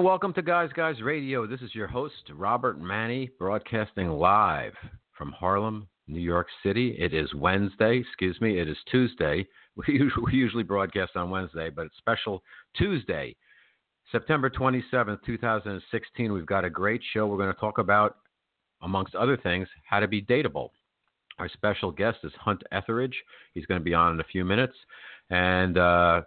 and welcome to Guys Guys Radio. This is your host, Robert Manni, broadcasting live from Harlem, New York City. It is Wednesday, excuse me, it is Tuesday. We usually, we usually broadcast on Wednesday, but it's special Tuesday, September 27th, 2016. We've got a great show. We're going to talk about, amongst other things, how to be dateable. Our special guest is Hunt Ethridge. He's going to be on in a few minutes. And uh,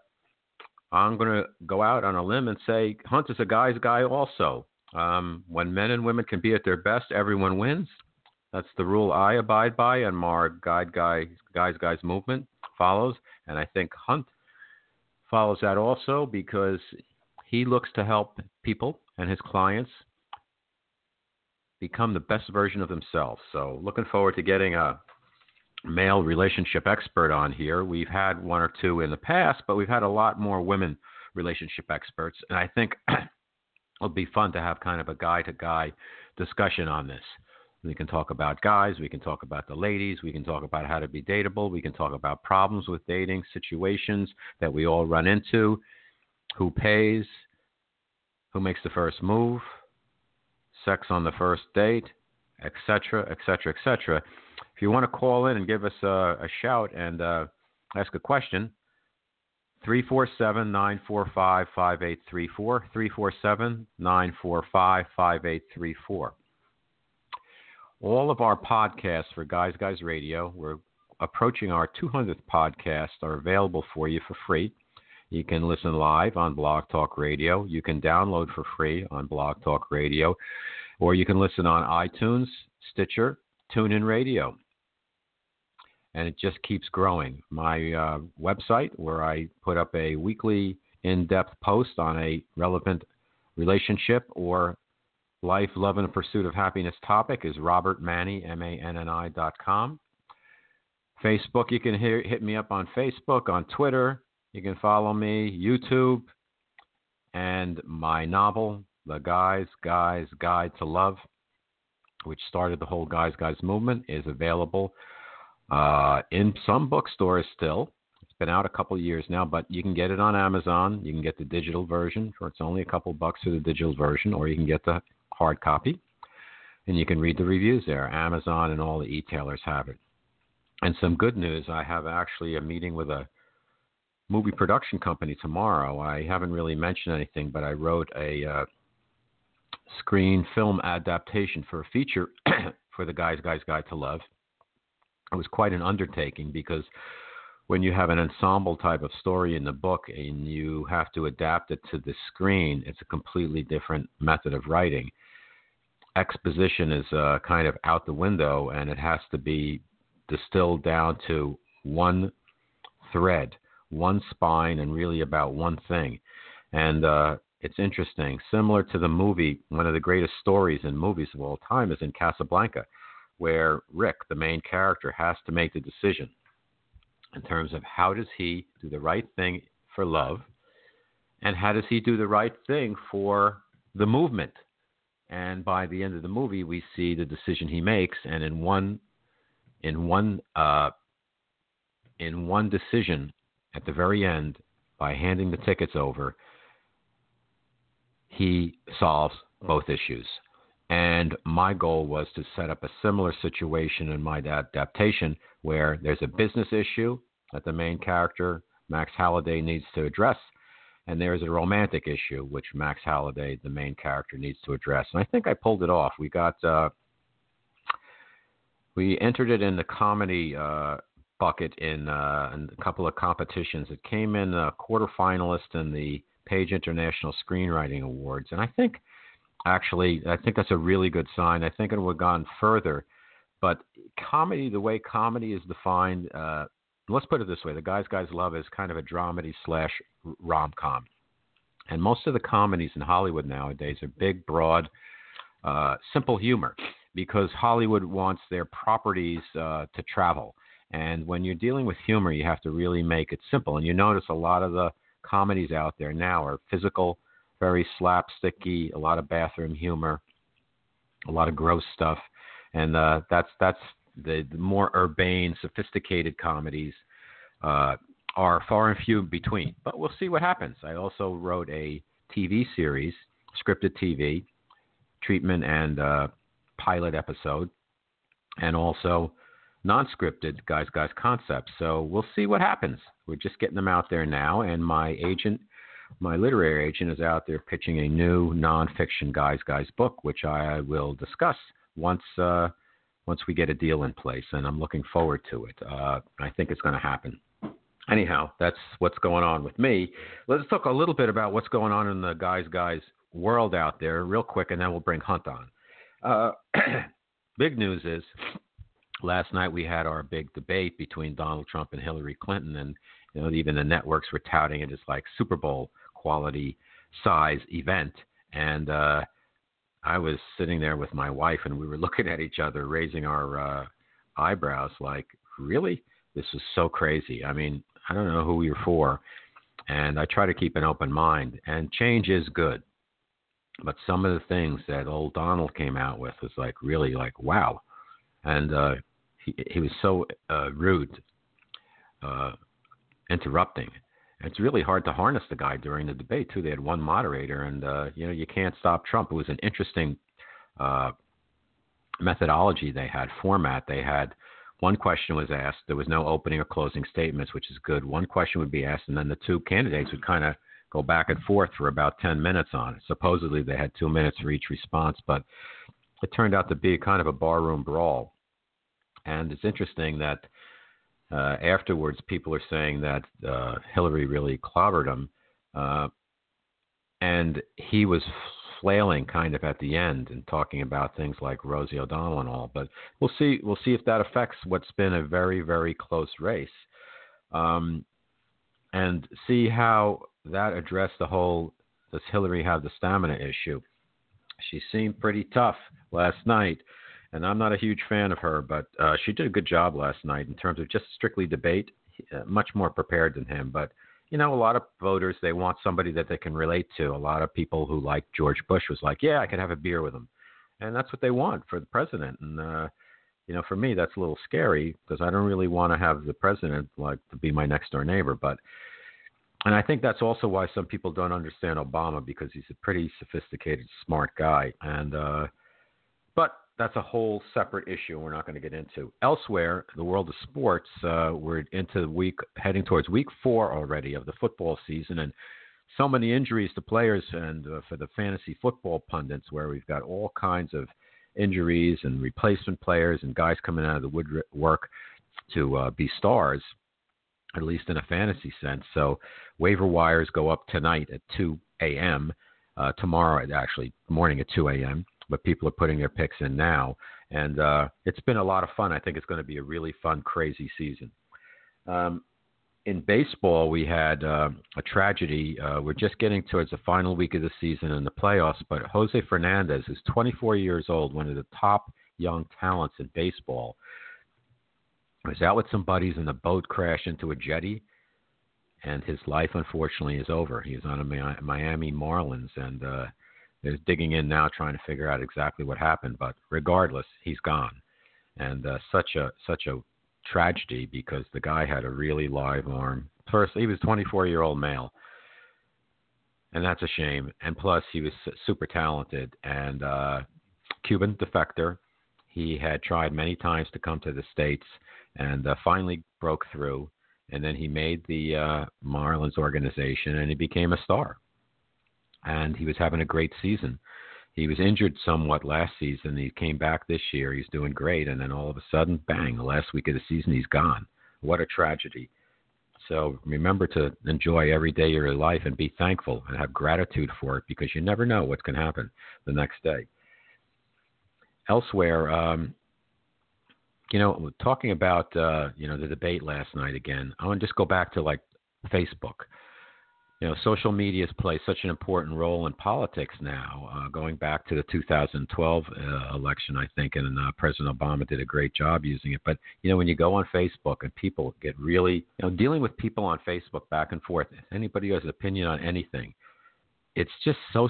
I'm going to go out on a limb and say Hunt is a guy's guy also. Um, when men and women can be at their best, everyone wins. That's the rule I abide by, and my guide guy guys guys movement follows. And I think Hunt follows that also because he looks to help people and his clients become the best version of themselves. So, looking forward to getting a male relationship expert on here. We've had one or two in the past, but we've had a lot more women relationship experts. And I think it'll be fun to have kind of a guy to guy discussion on this. We can talk about guys, we can talk about the ladies, we can talk about how to be dateable, we can talk about problems with dating, situations that we all run into, who pays, who makes the first move, sex on the first date, etc., etc., etc. If you want to call in and give us a, a shout and uh, ask a question, 347 945 5834. 347 945 5834. All of our podcasts for Guys Guys Radio, we're approaching our 200th podcast, are available for you for free. You can listen live on Blog Talk Radio. You can download for free on Blog Talk Radio, or you can listen on iTunes, Stitcher, TuneIn Radio and it just keeps growing. My uh, website, where I put up a weekly in depth post on a relevant relationship or life, love, and pursuit of happiness topic, is robertmanni, M A N N I dot com. Facebook, you can hear, hit me up on Facebook, on Twitter. You can follow me, YouTube, and my novel, The Guys, Guys Guide to Love, which started the whole Guys, Guys movement, is available uh, in some bookstores still. It's been out a couple years now, but you can get it on Amazon. You can get the digital version for it's only a couple bucks for the digital version, or you can get the hard copy, and you can read the reviews there. Amazon and all the e-tailers have it. And some good news, I have actually a meeting with a movie production company tomorrow. I haven't really mentioned anything, but I wrote a uh, screen film adaptation for a feature for the Guys Guys Guide to Love it was quite an undertaking because when you have an ensemble type of story in the book and you have to adapt it to the screen, it's a completely different method of writing. Exposition is uh, kind of out the window and it has to be distilled down to one thread, one spine, and really about one thing. And uh, it's interesting. Similar to the movie, one of the greatest stories in movies of all time is in Casablanca where Rick, the main character, has to make the decision in terms of how does he do the right thing for love and how does he do the right thing for the movement. And by the end of the movie, we see the decision he makes, and in one, in one, uh, in one decision at the very end, by handing the tickets over, he solves both issues. And my goal was to set up a similar situation in my adaptation where there's a business issue that the main character, Max Halliday, needs to address. And there's a romantic issue which Max Halliday, the main character, needs to address. And I think I pulled it off. We got, uh, we entered it in the comedy uh, bucket in, uh, in, a couple of competitions. It came in a quarterfinalist in the Page International Screenwriting Awards. And I think actually, I think that's a really good sign. I think it would have gone further. But comedy, the way comedy is defined, uh, let's put it this way: the guys guys love is kind of a dramedy slash rom com, and most of the comedies in Hollywood nowadays are big, broad, uh, simple humor, because Hollywood wants their properties uh, to travel. And when you're dealing with humor, you have to really make it simple. And you notice a lot of the comedies out there now are physical very slapsticky, a lot of bathroom humor, a lot of gross stuff, and uh, that's that's the, the, more urbane, sophisticated comedies uh, are far and few between. But we'll see what happens. I also wrote a TV series scripted TV treatment and uh, pilot episode, and also non-scripted guys guys concepts. So we'll see what happens. We're just getting them out there now, and my agent, my literary agent, is out there pitching a new non-fiction guys guys book, which I will discuss once uh, once we get a deal in place, and I'm looking forward to it. Uh, I think it's going to happen. Anyhow, that's what's going on with me. Let's talk a little bit about what's going on in the guys guys world out there, real quick, and then we'll bring Hunt on. Uh, big news is last night we had our big debate between Donald Trump and Hillary Clinton, and you know even the networks were touting it as like Super Bowl quality size event. And uh, I was sitting there with my wife, and we were looking at each other, raising our uh, eyebrows, like, really? This is so crazy. I mean, I don't know who you're for. And I try to keep an open mind. And change is good. But some of the things that old Donald came out with was like really like wow. And uh, he he was so uh, rude, uh, interrupting. It's really hard to harness the guy during the debate too. They had one moderator, and uh, you know you can't stop Trump. It was an interesting uh, methodology they had, format they had. One question was asked. There was no opening or closing statements, which is good. One question would be asked, and then the two candidates would kind of go back and forth for about 10 minutes on it. Supposedly they had two minutes for each response, but it turned out to be kind of a barroom brawl. And it's interesting that uh, afterwards, people are saying that uh, Hillary really clobbered him, uh, and he was flailing kind of at the end and talking about things like Rosie O'Donnell and all. But we'll see. We'll see if that affects what's been a very, very close race, um, and see how that addressed the whole. Does Hillary have the stamina issue? She seemed pretty tough last night and I'm not a huge fan of her, but uh, she did a good job last night in terms of just strictly debate. Uh, much more prepared than him, but you know, a lot of voters they want somebody that they can relate to. A lot of people who like George Bush was like, yeah, I could have a beer with him, and that's what they want for the president. And uh, you know, for me, that's a little scary because I don't really want to have the president like to be my next door neighbor, but. And I think that's also why some people don't understand Obama because he's a pretty sophisticated, smart guy. And uh, but that's a whole separate issue we're not going to get into. Elsewhere, the world of sports, uh, we're into week heading towards week four already of the football season, and so many injuries to players and uh, for the fantasy football pundits, where we've got all kinds of injuries and replacement players and guys coming out of the woodwork to uh, be stars, at least in a fantasy sense. So waiver wires go up tonight at 2 a.m. Uh, tomorrow, actually, morning at 2 a.m but people are putting their picks in now. And uh, it's been a lot of fun. I think it's going to be a really fun, crazy season. Um, in baseball, we had uh, a tragedy. Uh, we're just getting towards the final week of the season in the playoffs, but Jose Fernandez, who's 24 years old, one of the top young talents in baseball, was out with some buddies and the boat crashed into a jetty, and his life unfortunately is over. He was on a Miami Marlins, and they're digging in now, trying to figure out exactly what happened. But regardless, he's gone, and uh, such a such a tragedy because the guy had a really live arm. First, he was 24 year old male, and that's a shame. And plus, he was super talented and uh, Cuban defector. He had tried many times to come to the states, and uh, finally broke through. And then he made the uh, Marlins organization, and he became a star and he was having a great season. He was injured somewhat last season. He came back this year. He's doing great, and then all of a sudden, bang! The last week of the season, he's gone. What a tragedy. So remember to enjoy every day of your life and be thankful and have gratitude for it because you never know what's going to happen the next day. Elsewhere, um, you know, talking about uh, you know the debate last night again, I want to just go back to like Facebook you know, social media played such an important role in politics now. Uh, going back to the 2012 uh, election, I think, and uh, President Obama did a great job using it. But you know, when you go on Facebook and people get really, you know, dealing with people on Facebook back and forth, anybody who has an opinion on anything, it's just so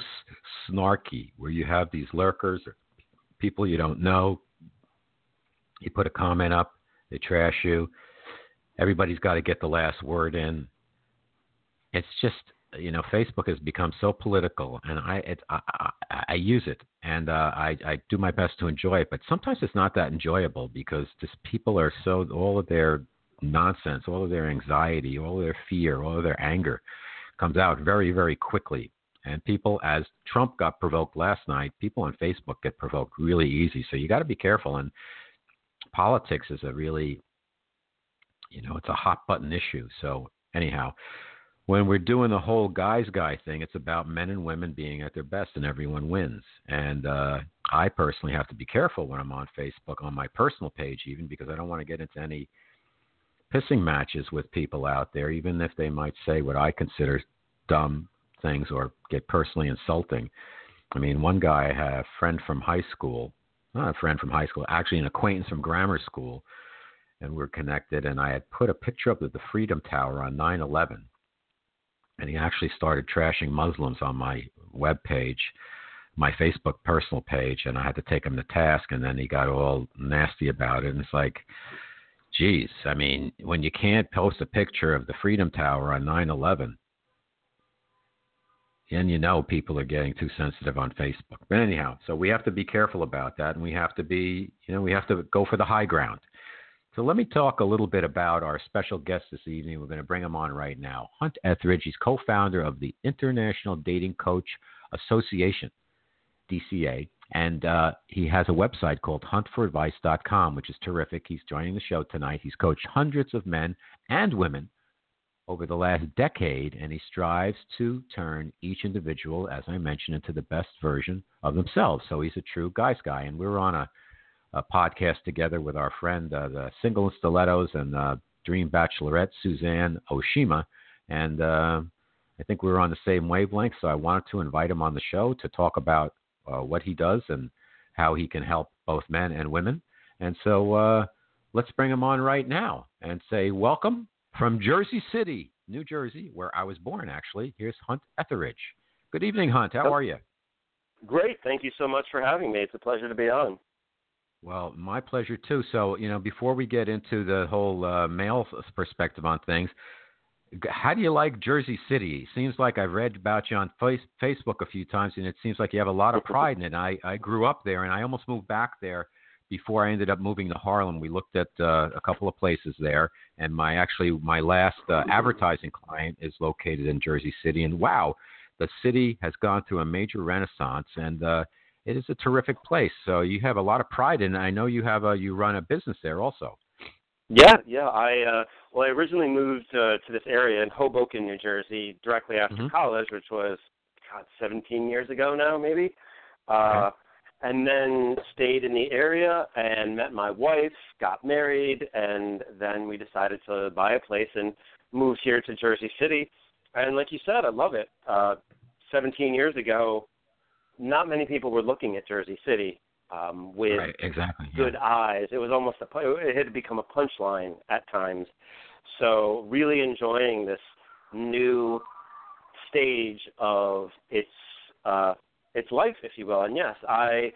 snarky. Where you have these lurkers or people you don't know, you put a comment up, they trash you. Everybody's got to get the last word in it's just you know, Facebook has become so political, and I it, I, I, I use it, and uh, I I do my best to enjoy it, but sometimes it's not that enjoyable because just people are so all of their nonsense, all of their anxiety, all of their fear, all of their anger comes out very very quickly. And people, as Trump got provoked last night, people on Facebook get provoked really easy. So you got to be careful. And politics is a really, you know, it's a hot button issue. So anyhow, when we're doing the whole guys guy thing, it's about men and women being at their best and everyone wins. And uh, I personally have to be careful when I'm on Facebook, on my personal page, even because I don't want to get into any pissing matches with people out there, even if they might say what I consider dumb things or get personally insulting. I mean, one guy I had a friend from high school, not a friend from high school, actually an acquaintance from grammar school, and we we're connected. And I had put a picture up of the Freedom Tower on 9 11 and he actually started trashing Muslims on my web page, my Facebook personal page, and I had to take him to task. And then he got all nasty about it. And it's like, geez, I mean, when you can't post a picture of the Freedom Tower on 9/11, then you know people are getting too sensitive on Facebook. But anyhow, so we have to be careful about that, and we have to be, you know, we have to go for the high ground. So let me talk a little bit about our special guest this evening. We're going to bring him on right now. Hunt Ethridge. He's co-founder of the International Dating Coach Association, DCA, and uh, he has a website called huntforadvice.com, which is terrific. He's joining the show tonight. He's coached hundreds of men and women over the last decade, and he strives to turn each individual, as I mentioned, into the best version of themselves. So he's a true guy's guy, and we're on a a podcast together with our friend, uh, the Single Stilettos and uh, Dream Bachelorette, Suzanne Oshima. And uh, I think we were on the same wavelength, so I wanted to invite him on the show to talk about uh, what he does and how he can help both men and women. And so uh, let's bring him on right now and say, Welcome from Jersey City, New Jersey, where I was born, actually. Here's Hunt Ethridge. Good evening, Hunt. How are you? Great. Thank you so much for having me. It's a pleasure to be on. Well, my pleasure too. So, you know, before we get into the whole uh, male perspective on things, how do you like Jersey City? Seems like I've read about you on face- Facebook a few times, and it seems like you have a lot of pride in it. I, I grew up there, and I almost moved back there before I ended up moving to Harlem. We looked at uh, a couple of places there, and my actually my last uh, advertising client is located in Jersey City. And wow, the city has gone through a major renaissance, and uh, it is a terrific place. So you have a lot of pride in it. I know you have a you run a business there also. Yeah, yeah. I uh, well, I originally moved uh, to this area in Hoboken, New Jersey, directly after mm-hmm. college, which was God, 17 years ago now, maybe. Uh, okay. And then stayed in the area and met my wife, got married, and then we decided to buy a place and move here to Jersey City. And like you said, I love it. Uh, 17 years ago, not many people were looking at Jersey City um, with right, exactly, good yeah. eyes. It was almost a it had become a punchline at times. So really enjoying this new stage of its uh, its life, if you will. And yes, I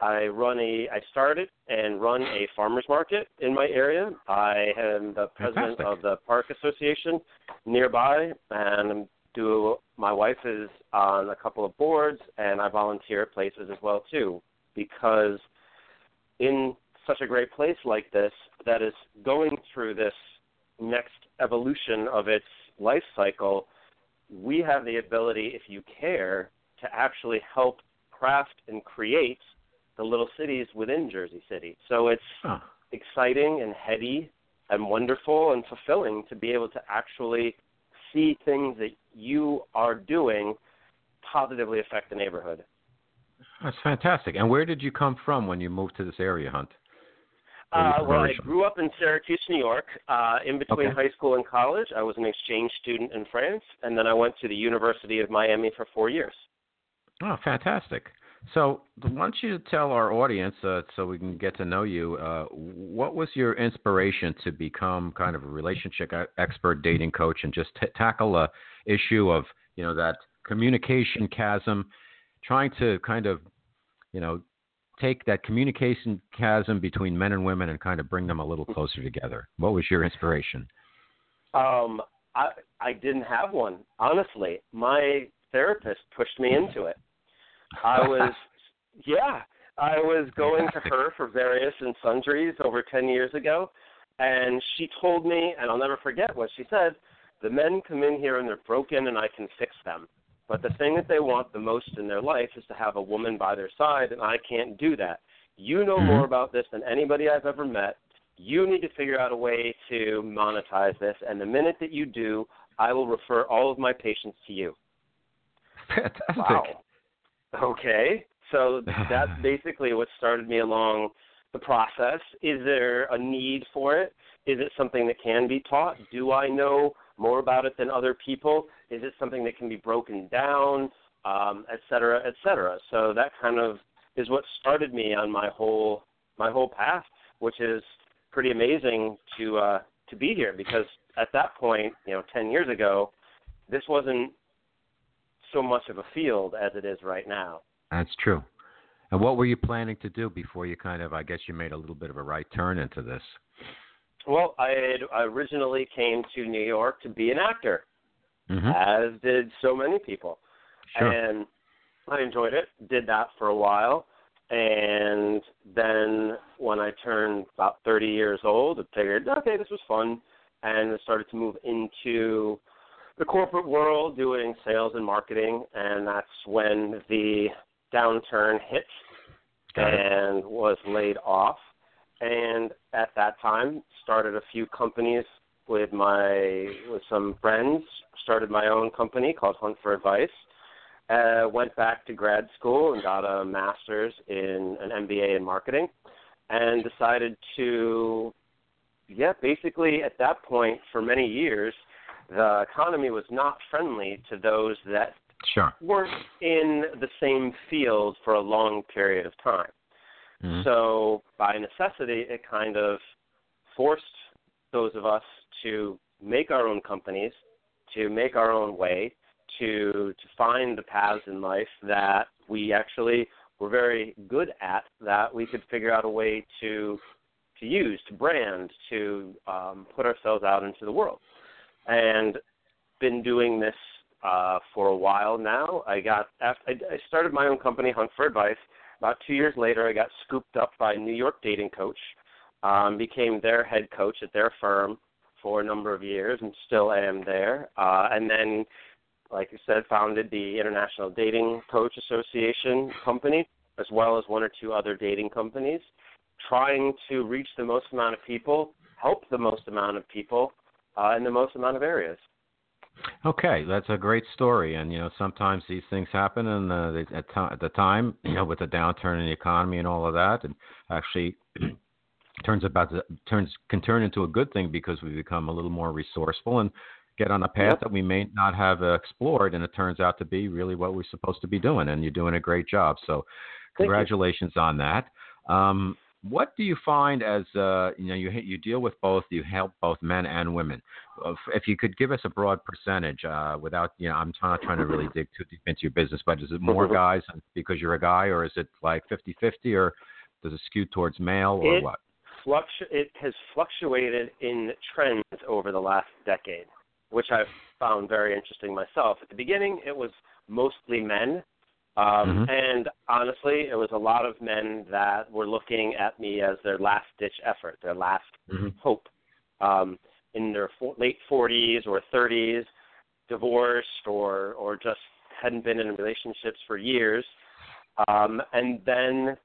I run a I started and run a farmers market in my area. I am the president Fantastic. of the park association nearby, and I'm do my wife is on a couple of boards and I volunteer at places as well too because in such a great place like this that is going through this next evolution of its life cycle we have the ability if you care to actually help craft and create the little cities within Jersey City so it's huh. exciting and heady and wonderful and fulfilling to be able to actually see things that you are doing positively affect the neighborhood. That's fantastic. And where did you come from when you moved to this area, Hunt? Uh, well, I grew up in Syracuse, New York. Uh, in between okay. high school and college, I was an exchange student in France, and then I went to the University of Miami for four years. Oh, fantastic! So, I want you to tell our audience, uh, so we can get to know you, uh, what was your inspiration to become kind of a relationship expert, dating coach, and just t- tackle a issue of you know that communication chasm, trying to kind of you know take that communication chasm between men and women and kind of bring them a little closer together. What was your inspiration? Um, I I didn't have one. Honestly, my therapist pushed me into it. I was, yeah, I was going to her for various and sundries over ten years ago, and she told me, and I'll never forget what she said. The men come in here and they're broken, and I can fix them. But the thing that they want the most in their life is to have a woman by their side, and I can't do that. You know mm-hmm. more about this than anybody I've ever met. You need to figure out a way to monetize this, and the minute that you do, I will refer all of my patients to you. Fantastic. Wow. Okay. So that's basically what started me along the process. Is there a need for it? Is it something that can be taught? Do I know more about it than other people? Is it something that can be broken down, um, et cetera, et cetera? So that kind of is what started me on my whole my whole path, which is pretty amazing to uh, to be here because at that point, you know, ten years ago, this wasn't so much of a field as it is right now. That's true. And what were you planning to do before you kind of, I guess, you made a little bit of a right turn into this? Well, I originally came to New York to be an actor, mm-hmm. as did so many people. Sure. And I enjoyed it. Did that for a while, and then when I turned about 30 years old, I figured, okay, this was fun, and I started to move into the corporate world, doing sales and marketing, and that's when the downturn hit and was laid off and at that time started a few companies with my with some friends. Started my own company called Hunt for Advice. Uh, went back to grad school and got a master's in an MBA in marketing, and decided to, yeah, basically at that point for many years, the economy was not friendly to those that sure. weren't in the same field for a long period of time. Mm-hmm. So by necessity, it kind of forced those of us to make our own companies, to make our own way, to to find the paths in life that we actually were very good at, that we could figure out a way to to use, to brand, to um, put ourselves out into the world, and been doing this uh, for a while now. I got I started my own company, Hunt for Advice, about two years later, I got scooped up by New York Dating Coach, um, became their head coach at their firm for a number of years, and still am there. Uh, and then, like I said, founded the International Dating Coach Association company, as well as one or two other dating companies, trying to reach the most amount of people, help the most amount of people, uh, in the most amount of areas. Okay, that's a great story, and you know sometimes these things happen, and uh, they, at, t- at the time, you know, with the downturn in the economy and all of that, and actually turns about turns can turn into a good thing because we become a little more resourceful and get on a path yep. that we may not have explored, and it turns out to be really what we're supposed to be doing, and you're doing a great job. So, congratulations on that. Um, what do you find as uh, you know you you deal with both you help both men and women? If you could give us a broad percentage uh, without you know i'm not trying to really dig too deep into your business but is it more guys because you're a guy or is it like 50-50 or does it skew towards male or it what? fluctu- it has fluctuated in trends over the last decade which i've found very interesting myself. At the beginning it was mostly men um, mm-hmm. And honestly, it was a lot of men that were looking at me as their last ditch effort, their last mm-hmm. hope. Um, in their for- late 40s or 30s, divorced or or just hadn't been in relationships for years, um, and then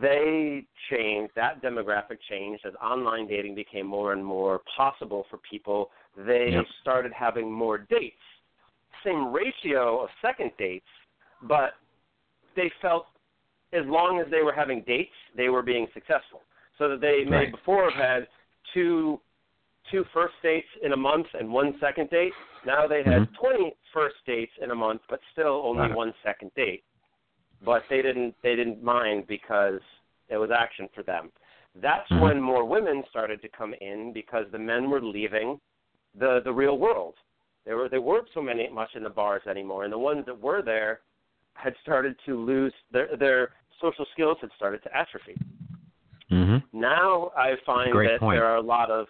they changed. That demographic changed as online dating became more and more possible for people. They yep. started having more dates, same ratio of second dates, but they felt as long as they were having dates, they were being successful. So that they may right. before have had two two first dates in a month and one second date. Now they had mm-hmm. 20 first dates in a month, but still only one second date. But they didn't they didn't mind because it was action for them. That's mm-hmm. when more women started to come in because the men were leaving the the real world. There were there weren't so many much in the bars anymore, and the ones that were there had started to lose their their social skills had started to atrophy. Mm-hmm. Now I find Great that point. there are a lot of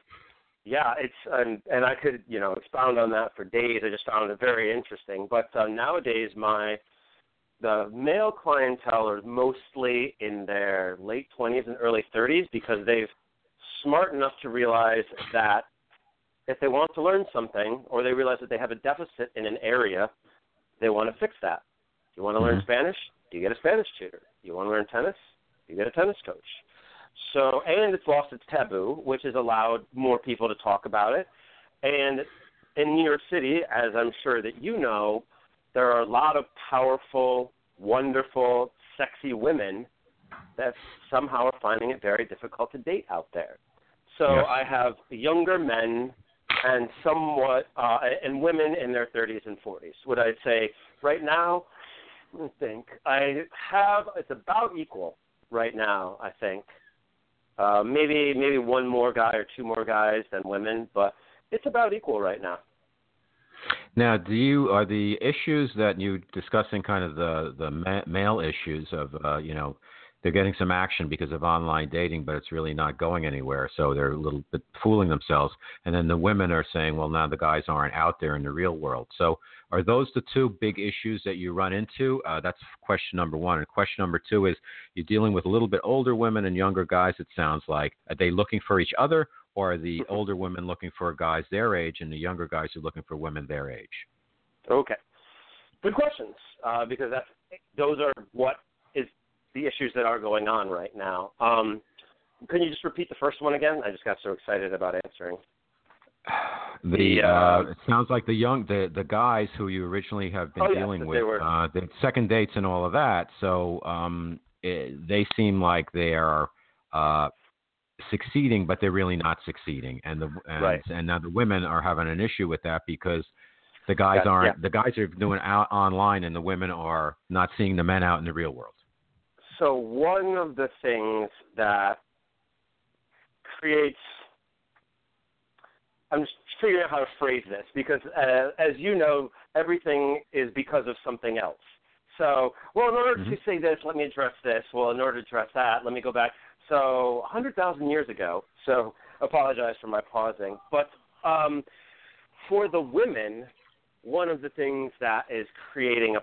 Yeah, it's and and I could you know expound on that for days. I just found it very interesting. But uh, nowadays, my the male clientele are mostly in their late 20s and early 30s because they've smart enough to realize that if they want to learn something or they realize that they have a deficit in an area, they want to fix that. You want to learn mm-hmm. Spanish? Do you get a Spanish tutor? You want to learn tennis? You get a tennis coach. So, and it's lost its taboo, which has allowed more people to talk about it. And in New York City, as I'm sure that you know, there are a lot of powerful, wonderful, sexy women that somehow are finding it very difficult to date out there. So yes. I have younger men and somewhat uh, and women in their 30s and 40s. Would I say right now? I think I have it's about equal right now. I think uh, maybe maybe one more guy or two more guys than women, but it's about equal right now. Now, do you are the issues that you discussing kind of the the ma- male issues of uh, you know they're getting some action because of online dating, but it's really not going anywhere. So they're a little bit fooling themselves. And then the women are saying, well, now the guys aren't out there in the real world. So are those the two big issues that you run into? Uh, that's question number one. And question number two is you're dealing with a little bit older women and younger guys, it sounds like. Are they looking for each other, or are the older women looking for guys their age and the younger guys are looking for women their age? Okay. Good questions, uh, because that's, those are what is the issues that are going on right now. Um, can you just repeat the first one again? I just got so excited about answering. The uh, it sounds like the young the the guys who you originally have been oh, dealing yes, with were... uh, the second dates and all of that. So um, it, they seem like they are uh, succeeding, but they're really not succeeding. And the and, right. and now the women are having an issue with that because the guys aren't yeah. the guys are doing out online, and the women are not seeing the men out in the real world. So one of the things that creates I'm just figuring out how to phrase this because, uh, as you know, everything is because of something else. So, well, in order mm-hmm. to say this, let me address this. Well, in order to address that, let me go back. So, 100,000 years ago, so apologize for my pausing, but um, for the women, one of the things that is creating a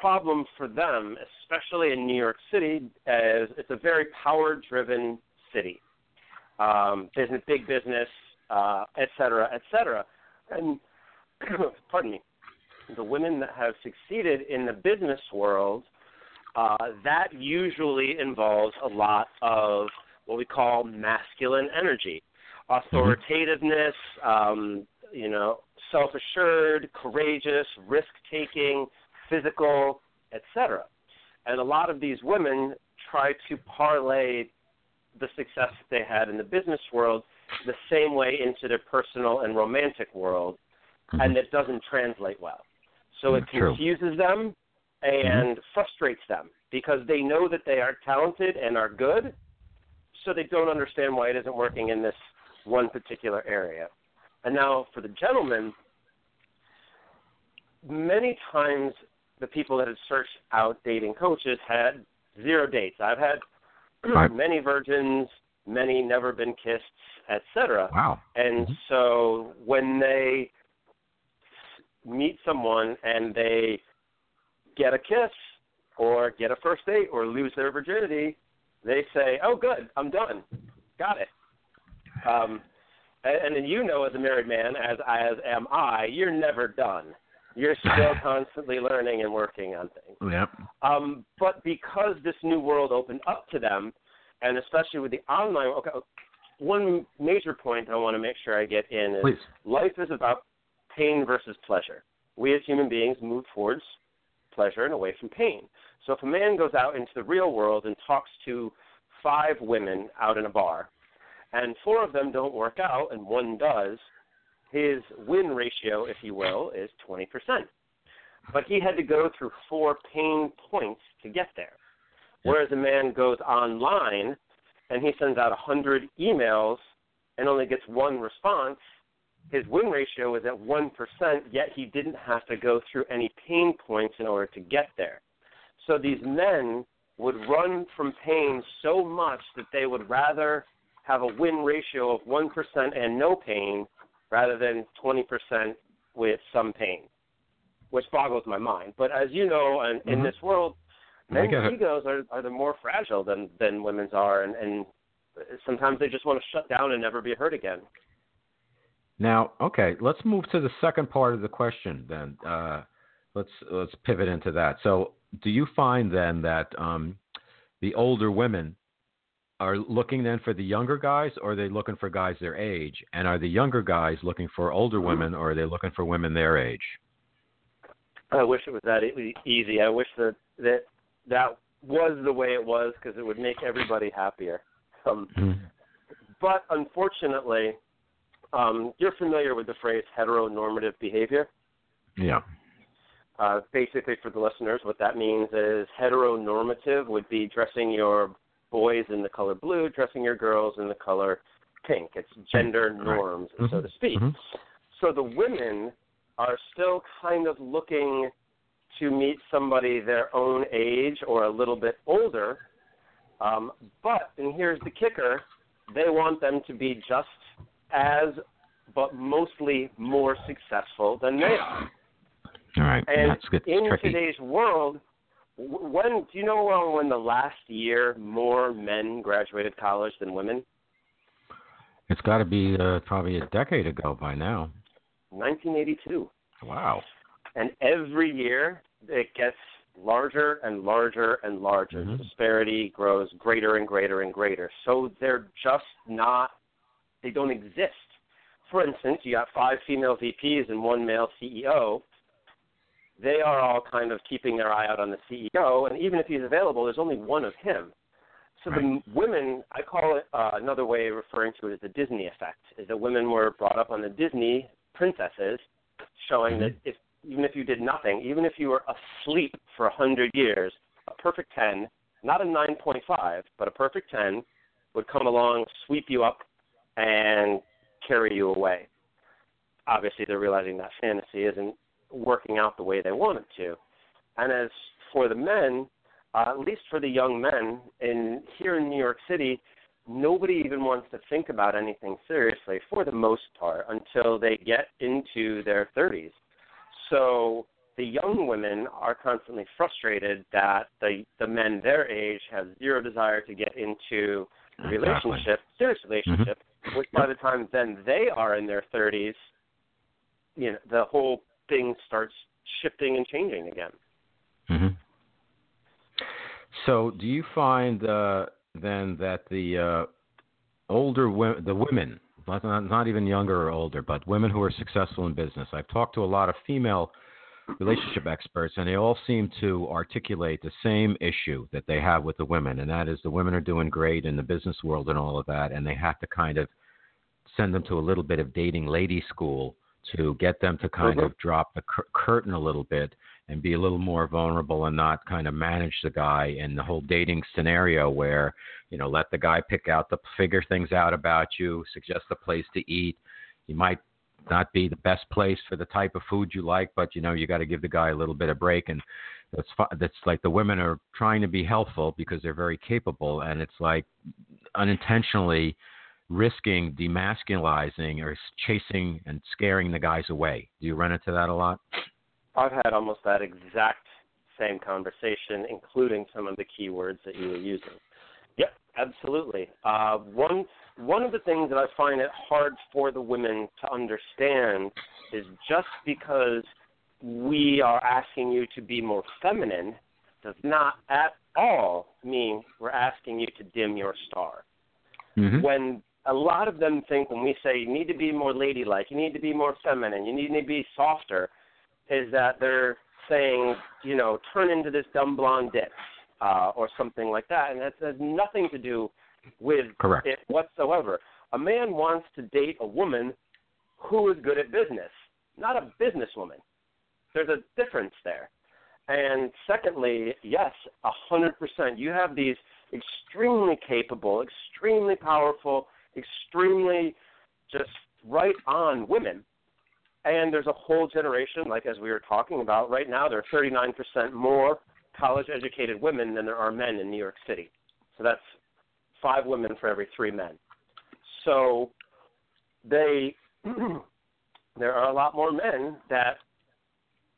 problem for them, especially in New York City, is it's a very power-driven city. Um, business, big business, uh, et cetera, et cetera. And pardon me, the women that have succeeded in the business world, uh, that usually involves a lot of what we call masculine energy, authoritativeness, um, you know, self-assured, courageous, risk-taking, physical, etc. And a lot of these women try to parlay the success that they had in the business world the same way into their personal and romantic world, mm-hmm. and it doesn't translate well. So it True. confuses them and mm-hmm. frustrates them because they know that they are talented and are good, so they don't understand why it isn't working in this one particular area. And now for the gentleman, many times the people that had searched out dating coaches had zero dates. I've had right. many virgins, many never been kissed, etc. Wow. And mm-hmm. so when they meet someone and they get a kiss or get a first date or lose their virginity, they say, "Oh, good, I'm done, got it." Um, and, and then you know, as a married man, as as am I, you're never done. You're still constantly learning and working on things. Yep. Um, but because this new world opened up to them, and especially with the online, okay, one major point I want to make sure I get in is Please. life is about pain versus pleasure. We as human beings move towards pleasure and away from pain. So if a man goes out into the real world and talks to five women out in a bar, and four of them don't work out and one does, his win ratio, if you will, is 20%. But he had to go through four pain points to get there. Whereas a man goes online and he sends out 100 emails and only gets one response, his win ratio is at 1%, yet he didn't have to go through any pain points in order to get there. So these men would run from pain so much that they would rather have a win ratio of 1% and no pain rather than 20% with some pain, which boggles my mind. But as you know, in Mhm. this world, men's egos are, are the more fragile than, than women's are, and, and sometimes they just want to shut down and never be heard again. Now, okay, let's move to the second part of the question. Then uh, let's let's pivot into that. So, do you find then that um, the older women are looking then for the younger guys, or are they looking for guys their age? And are the younger guys looking for older women, or are they looking for women their age? I wish it was that easy. I wish that that that was the way it was because it would make everybody happier. Um, but unfortunately, um, you're familiar with the phrase heteronormative behavior. Yeah. Uh, basically, for the listeners, what that means is heteronormative would be dressing your boys in the color blue, dressing your girls in the color pink. It's gender Right. norms, so to speak. Mhm. So the women are still kind of looking to meet somebody their own age or a little bit older. Um, but, and here's the kicker, they want them to be just as, but mostly more successful than they are. All right. And That's good. in tricky. today's world, w- when do you know when the last year more men graduated college than women? It's got to be uh, probably a decade ago by now. 1982. Wow. And every year it gets larger and larger and larger. Mhm. The disparity grows greater and greater and greater. So they're just not, they don't exist. For instance, you got five female VPs and one male CEO. They are all kind of keeping their eye out on the CEO, and even if he's available, there's only one of him. So the women, I call it uh, another way of referring to it is the Disney effect. Is that women were brought up on the Disney princesses, showing that if even if you did nothing, even if you were asleep for a hundred years, a perfect ten, not a nine point five, but a perfect ten, would come along, sweep you up, and carry you away. Obviously, they're realizing that fantasy isn't working out the way they want it to. And as for the men, uh, at least for the young men in here in New York City, nobody even wants to think about anything seriously for the most part until they get into their 30s. So the young women are constantly frustrated that the the men their age have zero desire to get into Exactly. relationship, serious relationship, which by the time then they are in their 30s, you know, the whole thing starts shifting and changing again. hmm So, do you find uh, then that the uh, older wo- the women, not, not not even younger or older, but women who are successful in business? I've talked to a lot of female relationship experts, and they all seem to articulate the same issue that they have with the women, and that is the women are doing great in the business world and all of that, and they have to kind of send them to a little bit of dating lady school to get them to kind Mhm. of drop the cur- curtain a little bit and be a little more vulnerable and not kind of manage the guy in the whole dating scenario where you know let the guy pick out the figure things out about you suggest a place to eat. You might not be the best place for the type of food you like but you know you got to give the guy a little bit of break. And that's that's like the women are trying to be helpful because they're very capable. And it's like unintentionally risking demasculizing or chasing and scaring the guys away. Do you run into that a lot I've had almost that exact same conversation, including some of the keywords that you were using. Yep, absolutely. Uh, one one of the things that I find it hard for the women to understand is just because we are asking you to be more feminine does not at all mean we're asking you to dim your star mm-hmm. when a lot of them think when we say you need to be more ladylike, you need to be more feminine, you need to be softer, is that they're saying, you know, turn into this dumb blonde ditch uh, or something like that, and that has nothing to do with Correct. it whatsoever. A man wants to date a woman who is good at business, not a businesswoman. There's a difference there. And secondly, yes, a hundred percent. You have these extremely capable, extremely powerful, extremely just right on women. And there's a whole generation, like as we were talking about right now, there are 39% more college educated women than there are men in New York City. So that's five women for every three men. So they there are a lot more men that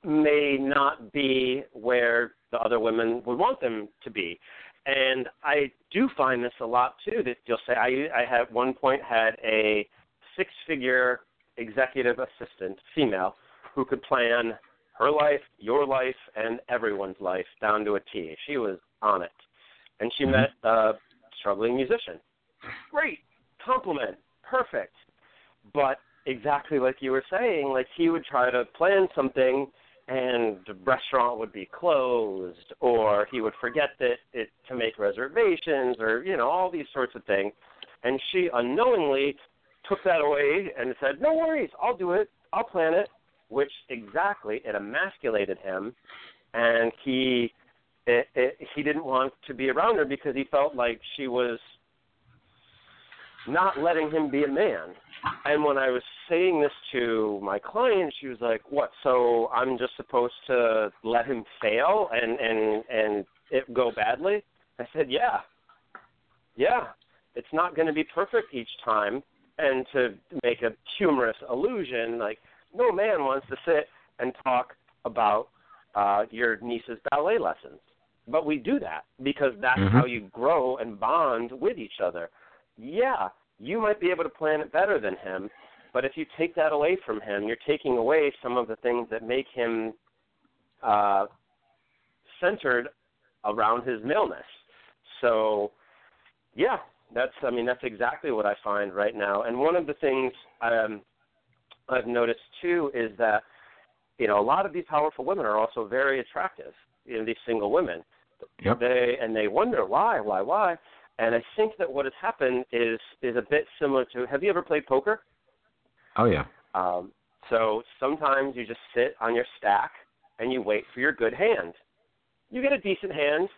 may not be where the other women would want them to be. And I do find this a lot too. That you'll say I I at one point had a six figure executive assistant, female, who could plan her life, your life, and everyone's life down to a T. She was on it. And she mm-hmm. met a struggling musician. Great. Compliment. Perfect. But exactly like you were saying, like he would try to plan something and the restaurant would be closed or he would forget that it to make reservations or you know all these sorts of things and she unknowingly took that away and said no worries i'll do it i'll plan it which exactly it emasculated him and he it, it, he didn't want to be around her because he felt like she was not letting him be a man and when I was saying this to my client, she was like, "What? So I'm just supposed to let him fail and and and it go badly?" I said, "Yeah, yeah. It's not going to be perfect each time." And to make a humorous allusion, like no man wants to sit and talk about uh, your niece's ballet lessons, but we do that because that's mm-hmm. how you grow and bond with each other. Yeah, you might be able to plan it better than him, but if you take that away from him, you're taking away some of the things that make him uh, centered around his maleness. So, yeah, that's I mean that's exactly what I find right now. And one of the things um, I've noticed too is that you know a lot of these powerful women are also very attractive. You know these single women. Yep. They and they wonder why, why, why. And I think that what has happened is is a bit similar to. Have you ever played poker? Oh yeah. Um, so sometimes you just sit on your stack and you wait for your good hand. You get a decent hand,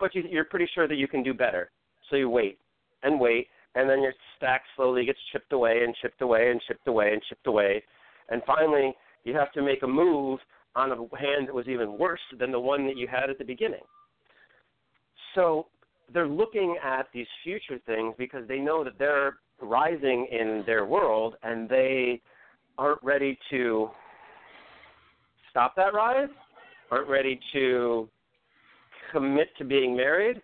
but you, you're pretty sure that you can do better. So you wait and wait, and then your stack slowly gets chipped away and chipped away and chipped away and chipped away, and finally you have to make a move on a hand that was even worse than the one that you had at the beginning. So they're looking at these future things because they know that they're rising in their world and they aren't ready to stop that rise, aren't ready to commit to being married.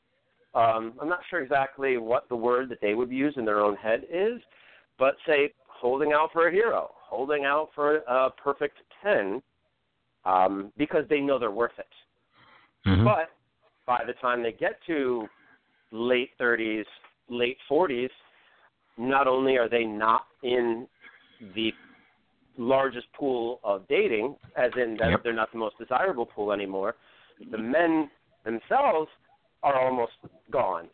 Um, I'm not sure exactly what the word that they would use in their own head is, but say holding out for a hero, holding out for a perfect 10 um, because they know they're worth it. Mm-hmm. But by the time they get to late 30s, late 40s, not only are they not in the largest pool of dating, as in that yep. they're not the most desirable pool anymore, the men themselves are almost gone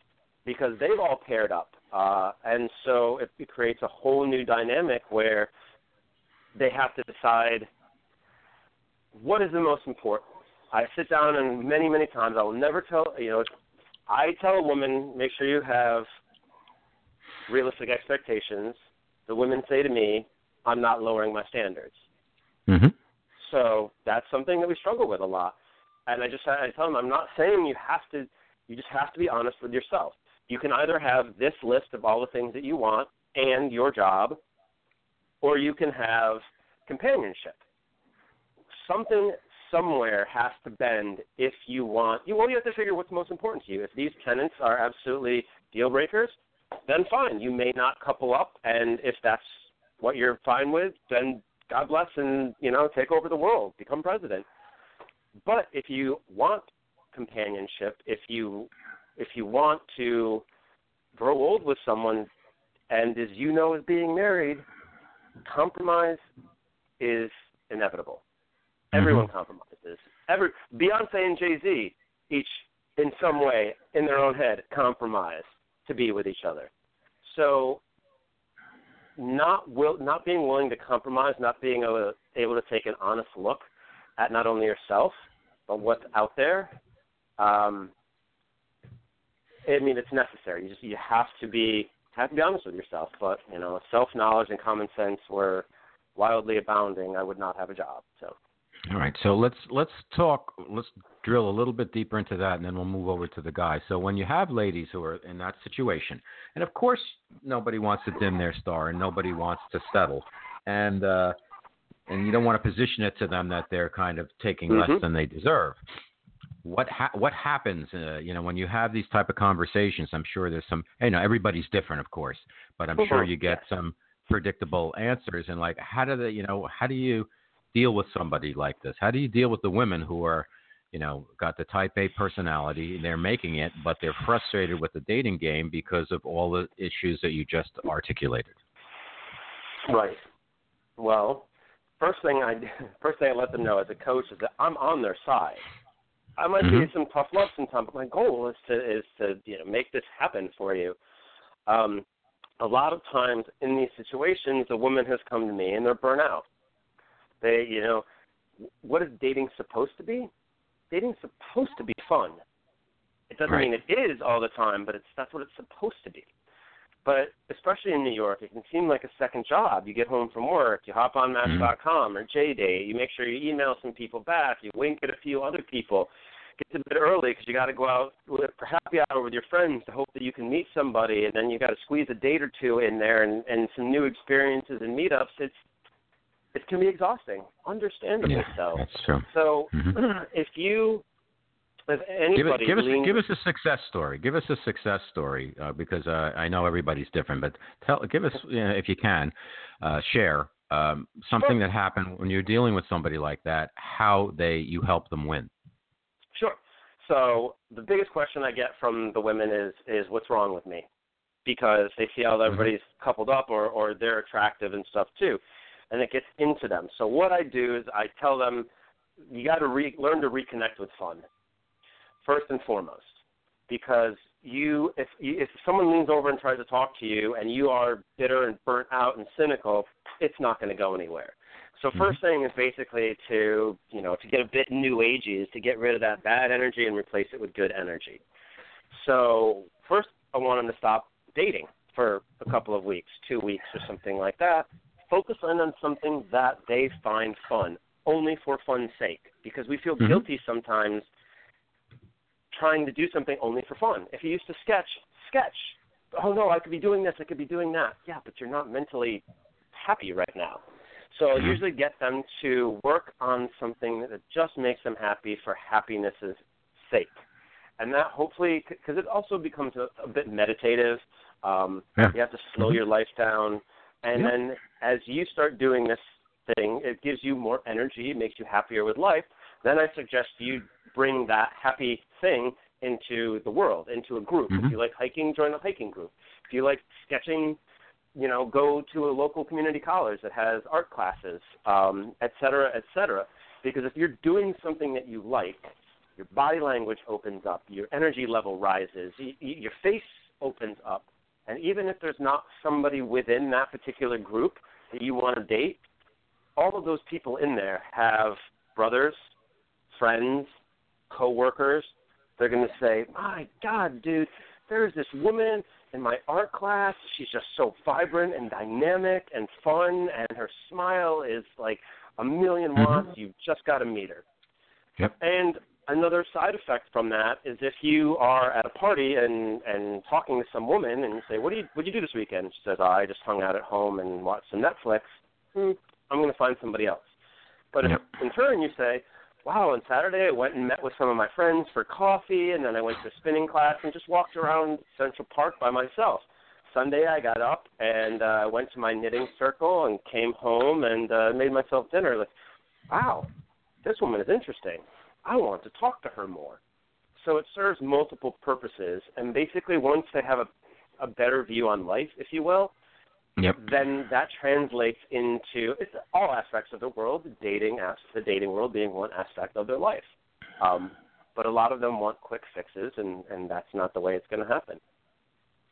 because they've all paired up. Uh, and so it, it creates a whole new dynamic where they have to decide what is the most important. I sit down and many, many times I will never tell, you know, I tell a woman, make sure you have realistic expectations. The women say to me, I'm not lowering my standards. Mm-hmm. So that's something that we struggle with a lot. And I just I tell them I'm not saying you have to. You just have to be honest with yourself. You can either have this list of all the things that you want and your job, or you can have companionship. Something somewhere has to bend if you want you well you have to figure what's most important to you. If these tenants are absolutely deal breakers, then fine. You may not couple up and if that's what you're fine with, then God bless and, you know, take over the world, become president. But if you want companionship, if you if you want to grow old with someone and as you know as being married, compromise is inevitable. Everyone mm-hmm. compromises. Every Beyonce and Jay Z each in some way in their own head compromise to be with each other. So not will not being willing to compromise, not being able to, able to take an honest look at not only yourself but what's out there. Um, I mean, it's necessary. You just you have to be have to be honest with yourself. But you know, self knowledge and common sense were wildly abounding. I would not have a job. So. All right, so let's let's talk. Let's drill a little bit deeper into that, and then we'll move over to the guys. So when you have ladies who are in that situation, and of course nobody wants to dim their star, and nobody wants to settle, and uh, and you don't want to position it to them that they're kind of taking mm-hmm. less than they deserve. What ha- what happens, uh, you know, when you have these type of conversations? I'm sure there's some, you know, everybody's different, of course, but I'm sure mm-hmm. you get some predictable answers. And like, how do they, you know, how do you deal with somebody like this? How do you deal with the women who are, you know, got the type A personality, they're making it, but they're frustrated with the dating game because of all the issues that you just articulated? Right. Well, first thing I first thing I let them know as a coach is that I'm on their side. I might mm-hmm. be some tough love sometimes, but my goal is to is to you know make this happen for you. Um, a lot of times in these situations, a woman has come to me and they're burnt out. They, you know, what is dating supposed to be? Dating's supposed to be fun. It doesn't right. mean it is all the time, but it's that's what it's supposed to be. But especially in New York, it can seem like a second job. You get home from work, you hop on Match.com mm-hmm. or JDate, you make sure you email some people back, you wink at a few other people. Get a bit early because you got to go out for happy hour with your friends to hope that you can meet somebody, and then you got to squeeze a date or two in there and, and some new experiences and meetups. It's it can be exhausting, understandably yeah, so. That's true. So mm-hmm. if you if anybody give, it, give leans, us give us a success story. Give us a success story uh, because uh, I know everybody's different, but tell give us you know, if you can uh, share um, something that happened when you're dealing with somebody like that. How they you help them win. So the biggest question I get from the women is is what's wrong with me, because they see how mm-hmm. everybody's coupled up or or they're attractive and stuff too, and it gets into them. So what I do is I tell them you got to re- learn to reconnect with fun first and foremost, because you if you, if someone leans over and tries to talk to you and you are bitter and burnt out and cynical, it's not going to go anywhere. So 1st mm-hmm. thing is basically to you know to get a bit new agey is to get rid of that bad energy and replace it with good energy. So first, I want them to stop dating for a couple of weeks, two weeks or something like that. Focus in on something that they find fun, only for fun's sake, because we feel mm-hmm. guilty sometimes trying to do something only for fun. If you used to sketch, sketch. Oh no, I could be doing this, I could be doing that. Yeah, but you're not mentally happy right now. So I usually get them to work on something that just makes them happy for happiness's sake. And that hopefully, because it also becomes a, a bit meditative. Um, yeah. You have to slow mm-hmm. your life down. And yeah. then as you start doing this thing, it gives you more energy, it makes you happier with life. Then I suggest you bring that happy thing into the world, into a group. Mm-hmm. If you like hiking, join a hiking group. If you like sketching, you know, go to a local community college that has art classes, um, et cetera, et cetera. Because if you're doing something that you like, your body language opens up, your energy level rises, y- y- your face opens up, and even if there's not somebody within that particular group that you want to date, all of those people in there have brothers, friends, coworkers, they're going to say, "My God, dude, there's this woman in my art class. She's just so vibrant and dynamic and fun, and her smile is like a 1000000 mm-hmm. watts. You've just got to meet her." Yep. And another side effect from that is if you are at a party and and talking to some woman and you say, "What do you what do you do this weekend?" She says, oh, "I just hung out at home and watched some Netflix." Hmm, I'm going to find somebody else. But yep. if in turn you say, wow, on Saturday I went and met with some of my friends for coffee, and then I went to a spinning class and just walked around Central Park by myself. Sunday I got up and uh, went to my knitting circle and came home and uh, made myself dinner. Like, wow, this woman is interesting. I want to talk to her more. So it serves multiple purposes, and basically once they have a, a better view on life, if you will, Yep. Then that translates into it's all aspects of the world, dating as the dating world being one aspect of their life. Um, but a lot of them want quick fixes, and and that's not the way it's going to happen.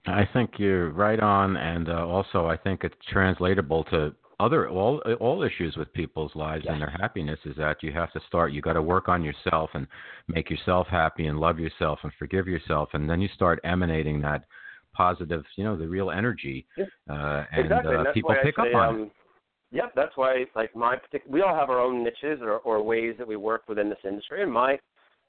I think you're right on, and uh, also I think it's translatable to other all all issues with people's lives yes. and their happiness is that you have to start you got to work on yourself and make yourself happy and love yourself and forgive yourself and then you start emanating that positive, you know, the real energy, uh, and exactly. uh, and people pick say, up on um, it. Yeah, that's why like my particular we all have our own niches or, or ways that we work within this industry, and my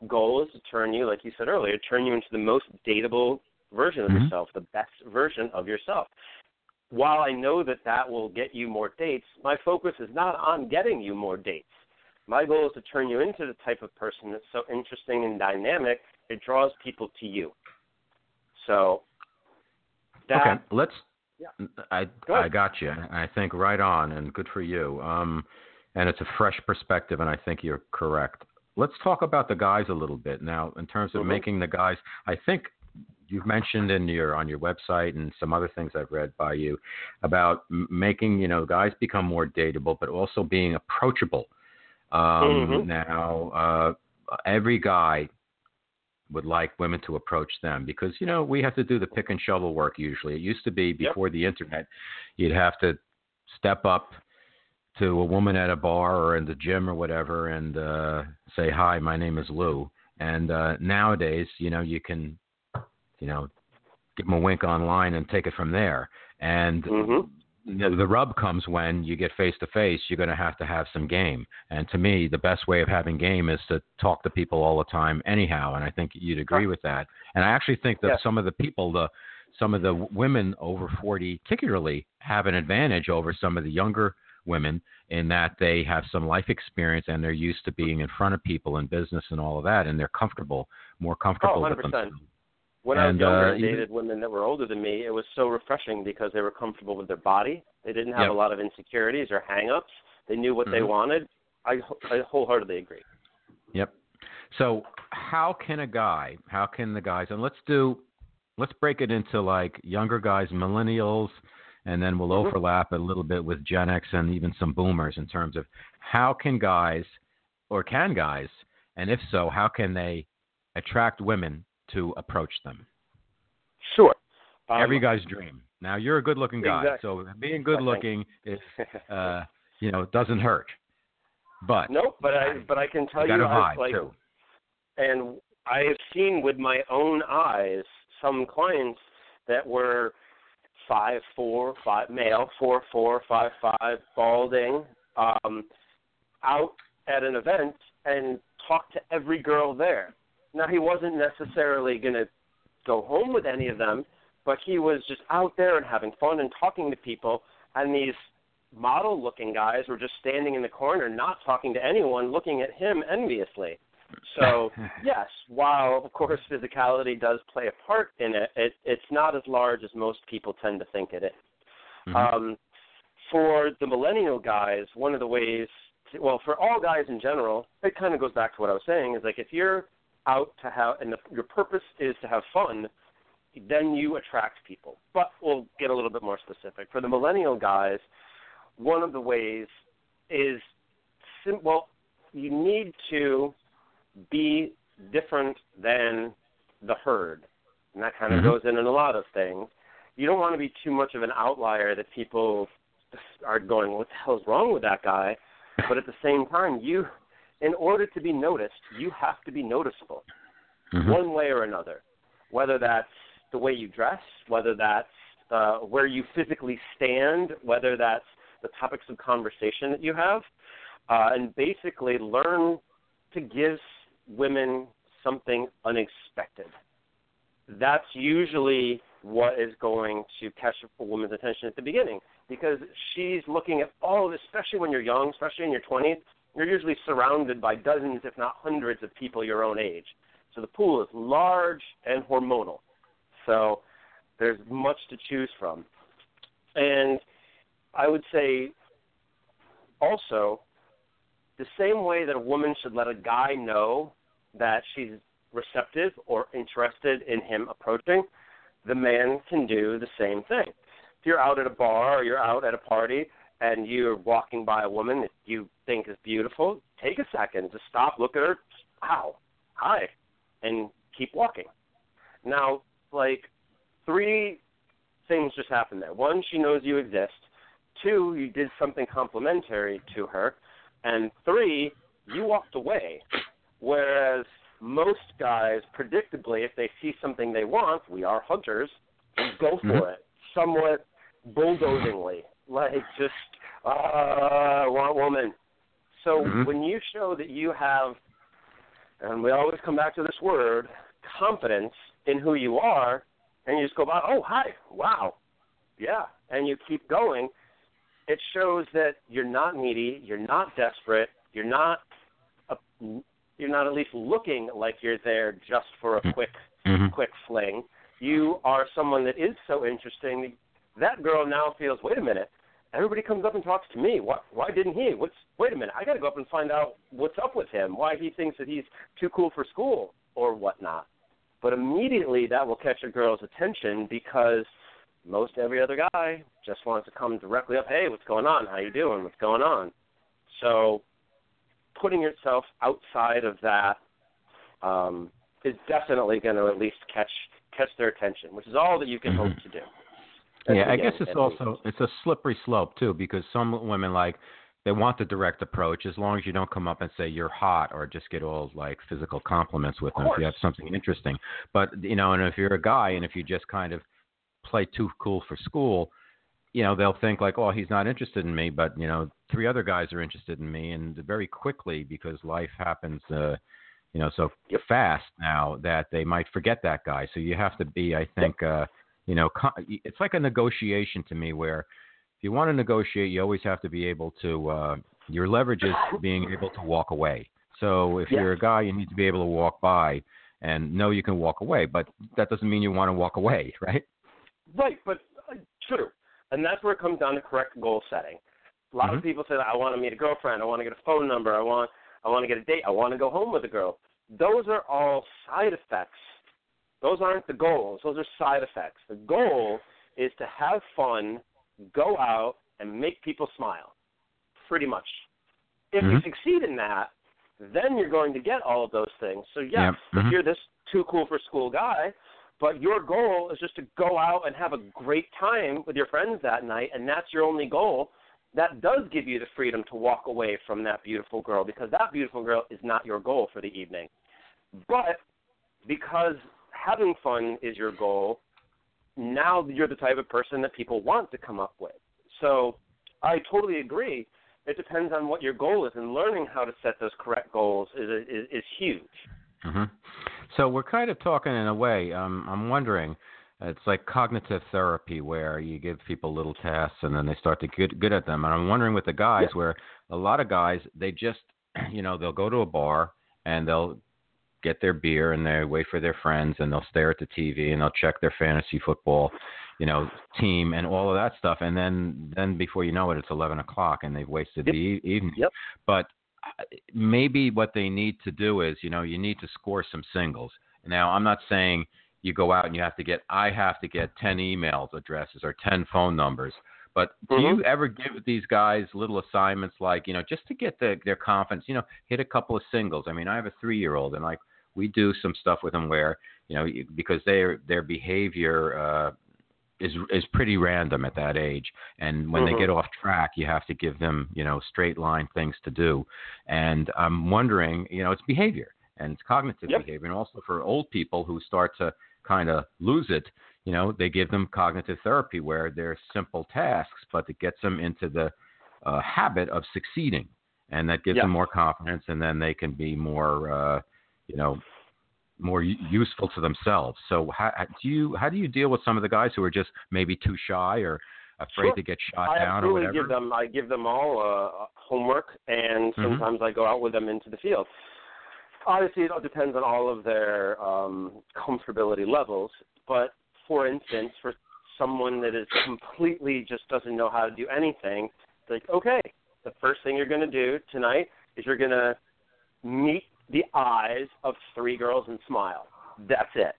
goal is to turn you, like you said earlier, turn you into the most dateable version of Mhm. yourself, the best version of yourself. While I know that that will get you more dates, my focus is not on getting you more dates. My goal is to turn you into the type of person that's so interesting and dynamic it draws people to you. So that okay, let's. Yeah. I I got you. I think right on, and good for you. Um, and it's a fresh perspective, and I think you're correct. Let's talk about the guys a little bit now. In terms of Mhm. making the guys, I think you've mentioned in your on your website and some other things I've read by you about making you know guys become more dateable, but also being approachable. Um, Mhm. Now, uh, every guy would like women to approach them because you know we have to do the pick and shovel work usually. It used to be before the internet, you'd have to step up to a woman at a bar or in the gym or whatever and uh say hi, my name is Lou. And uh nowadays, you know, you can you know, give them a wink online and take it from there. And Mhm. the, the rub comes when you get face to face. You're going to have to have some game. And to me, the best way of having game is to talk to people all the time, anyhow. And I think you'd agree with that. And I actually think that some of the people, the some of the women over 40, particularly, have an advantage over some of the younger women in that they have some life experience and they're used to being in front of people in business and all of that, and they're comfortable, more comfortable with 100%. themselves. When I was younger uh, and dated women that were older than me, it was so refreshing because they were comfortable with their body. They didn't have Yep. a lot of insecurities or hang-ups. They knew what they Mhm. wanted. I, I wholeheartedly agree. Yep. So how can a guy, how can the guys, and let's do, let's break it into like younger guys, millennials, and then we'll Mhm. overlap a little bit with Gen X and even some boomers in terms of how can guys, or can guys, and if so, how can they attract women to approach them? Sure. Um, Every guy's dream. Now you're a good-looking guy, Exactly. so being good-looking is, uh, you know, doesn't hurt. But nope, but I but I can tell you you, I, like, too. and I have seen with my own eyes some clients that were five four five male four four five five balding um, out at an event and talk to every girl there. Now he wasn't necessarily going to go home with any of them, but he was just out there and having fun and talking to people. And these model looking guys were just standing in the corner, not talking to anyone, looking at him enviously. So yes, while of course physicality does play a part in it, it it's not as large as most people tend to think it is. Mhm. Um, for the millennial guys, one of the ways, to, well, for all guys in general, it kind of goes back to what I was saying. Is like if you're out to have, and the, your purpose is to have fun, then you attract people. But we'll get a little bit more specific. For the millennial guys, one of the ways is, sim- well, you need to be different than the herd, and that kind of Mhm. goes in in a lot of things. You don't want to be too much of an outlier that people are going, "What the hell's wrong with that guy?" But at the same time, you, in order to be noticed, you have to be noticeable Mhm. one way or another. Whether that's the way you dress, whether that's uh, where you physically stand, whether that's the topics of conversation that you have, uh, and basically learn to give women something unexpected. That's usually what is going to catch a woman's attention at the beginning because she's looking at all of this, especially when you're young, especially in your 20s, you're usually surrounded by dozens, if not hundreds, of people your own age. So the pool is large and hormonal. So there's much to choose from. And I would say also the same way that a woman should let a guy know that she's receptive or interested in him approaching, the man can do the same thing. If you're out at a bar or you're out at a party and you're walking by a woman that you think is beautiful, take a second to stop, look at her, wow, hi, and keep walking. Now, like three things just happened there. One, she knows you exist. Two, you did something complimentary to her. And three, you walked away. Whereas most guys, predictably, if they see something they want, we are hunters, we go for Mhm. it somewhat bulldozingly, like just, ah, I want woman. So Mhm. when you show that you have And we always come back to this word, confidence in who you are, and you just go by, oh, hi, wow, yeah, and you keep going. It shows that you're not needy, you're not desperate, you're not, a, you're not at least looking like you're there just for a mm-hmm. quick, mm-hmm. quick fling. You are someone that is so interesting. That girl now feels, wait a minute, everybody comes up and talks to me. Why, why didn't he? What's wait a minute? I got to go up and find out what's up with him. Why he thinks that he's too cool for school or whatnot. But immediately that will catch a girl's attention because most every other guy just wants to come directly up. Hey, what's going on? How you doing? What's going on? So putting yourself outside of that um, is definitely going to at least catch catch their attention, which is all that you can hope to do. That's yeah, I guess it's also it's a slippery slope too because some women like they want the direct approach as long as you don't come up and say you're hot or just get all like physical compliments with them if you have something interesting. But you know, and if you're a guy and if you just kind of play too cool for school, you know, they'll think like, oh, he's not interested in me, but you know, three other guys are interested in me, and very quickly because life happens. uh you know, so fast now that they might forget that guy. So you have to be, I think, uh, you know, it's like a negotiation to me where if you want to negotiate, you always have to be able to, uh, your leverage is being able to walk away. So if you're a guy, you need to be able to walk by and know you can walk away, but that doesn't mean you want to walk away, right? Right, but uh, true. And that's where it comes down to correct goal setting. A lot mm-hmm. of people say, I want to meet a girlfriend, I want to get a phone number, I want I want to get a date, I want to go home with a girl. Those are all side effects those aren't the goals. Those are side effects. The goal is to have fun, go out, and make people smile. Pretty much. If mm-hmm. you succeed in that, then you're going to get all of those things. So yes, yep. mm-hmm. you're this too cool for school guy, but your goal is just to go out and have a great time with your friends that night, and that's your only goal. That does give you the freedom to walk away from that beautiful girl because that beautiful girl is not your goal for the evening. But because having fun is your goal, now you're the type of person that people want to come up with. So I totally agree. It depends on what your goal is, and learning how to set those correct goals is is, is huge. Mm-hmm. So we're kind of talking in a way. Um, I'm wondering. It's like cognitive therapy, where you give people little tasks and then they start to get good at them. And I'm wondering with the guys, yeah. where a lot of guys they just, you know, they'll go to a bar and they'll get their beer and they wait for their friends and they'll stare at the TV and they'll check their fantasy football, you know, team and all of that stuff. And then then before you know it, it's eleven o'clock and they've wasted yep. the evening. Yep. But uh, maybe what they need to do is, you know, you need to score some singles. Now, I'm not saying you go out and you have to get I have to get 10 emails addresses or 10 phone numbers. But do mm-hmm. you ever give these guys little assignments like, you know, just to get the, their confidence, you know, hit a couple of singles? I mean, I have a three year old and like we do some stuff with them where you know because their their behavior uh, is is pretty random at that age, and when mm-hmm. they get off track, you have to give them you know straight line things to do, and I'm wondering you know it's behavior and it's cognitive yep. behavior, and also for old people who start to kind of lose it, you know, they give them cognitive therapy where they're simple tasks, but it gets them into the uh, habit of succeeding, and that gives yep. them more confidence, and then they can be more uh, you know, more useful to themselves. So how do you how do you deal with some of the guys who are just maybe too shy or afraid sure. to get shot I down or whatever? Give them, I give them all uh, homework, and mm-hmm. sometimes mm-hmm. I go out with them into the field. Obviously, it all depends on all of their um, comfortability levels. But for instance, for someone that is completely just doesn't know how to do anything, like okay, the first thing you're going to do tonight is you're going to meet the eyes of three girls and smile. That's it.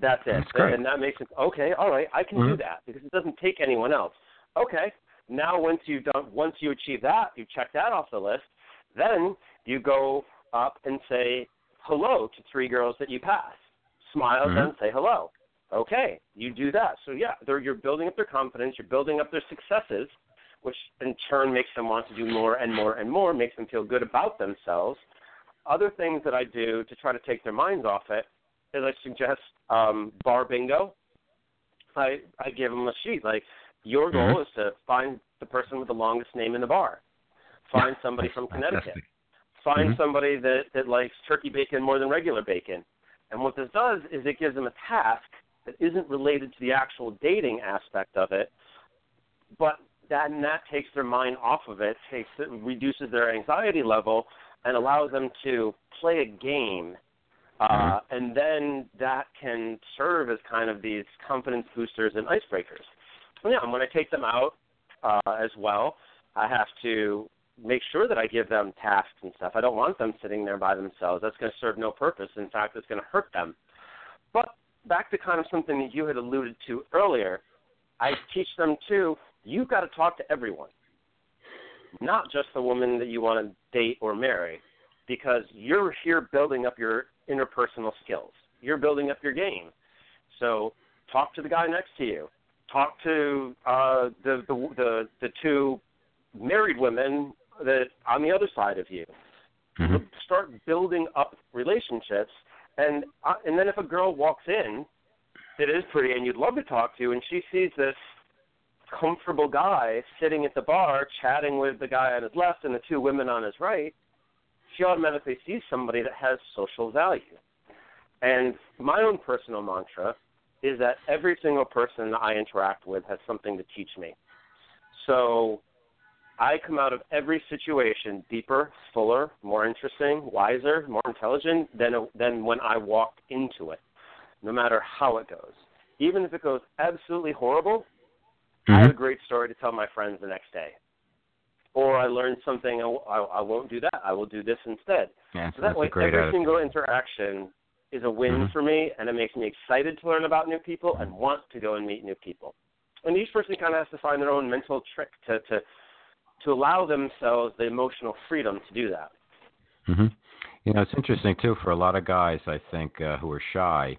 That's it. That's. And that makes it okay. All right, I can mm-hmm. do that because it doesn't take anyone else. Okay. Now once you've done, once you achieve that, you check that off the list. Then you go up and say hello to three girls that you pass. Smile, mm-hmm. then say hello. Okay, you do that. So yeah, you're building up their confidence. You're building up their successes, which in turn makes them want to do more and more and more. Makes them feel good about themselves other things that I do to try to take their minds off it is I suggest um, bar bingo. I I give them a sheet like your goal mm-hmm. is to find the person with the longest name in the bar. Find somebody from Connecticut. Find Mhm. somebody that that likes turkey bacon more than regular bacon. And what this does is it gives them a task that isn't related to the actual dating aspect of it, but that and that takes their mind off of it, takes it, reduces their anxiety level, and allow them to play a game. Uh, Mhm. and then that can serve as kind of these confidence boosters and icebreakers. So yeah, when I take them out uh, as well, I have to make sure that I give them tasks and stuff. I don't want them sitting there by themselves. That's going to serve no purpose. In fact, it's going to hurt them. But back to kind of something that you had alluded to earlier, I teach them too. You've got to talk to everyone, not just the woman that you want to date or marry, because you're here building up your interpersonal skills. You're building up your game. So talk to the guy next to you. Talk to uh, the, the the the two married women that on the other side of you. Mhm. Start building up relationships, and uh, and then if a girl walks in that is pretty and you'd love to talk to, and she sees this comfortable guy sitting at the bar chatting with the guy on his left and the two women on his right, she automatically sees somebody that has social value. And my own personal mantra is that every single person I interact with has something to teach me. So I come out of every situation deeper, fuller, more interesting, wiser, more intelligent than than when I walked into it, no matter how it goes. Even if it goes absolutely horrible, I have a great story to tell my friends the next day. Or I learned something, I, I, I won't do that. I will do this instead. Yeah, So that way, every attitude. single interaction is a win Mhm. for me, and it makes me excited to learn about new people and want to go and meet new people. And each person kind of has to find their own mental trick to to to allow themselves the emotional freedom to do that. hmm You know, it's interesting too for a lot of guys. I think uh, who are shy,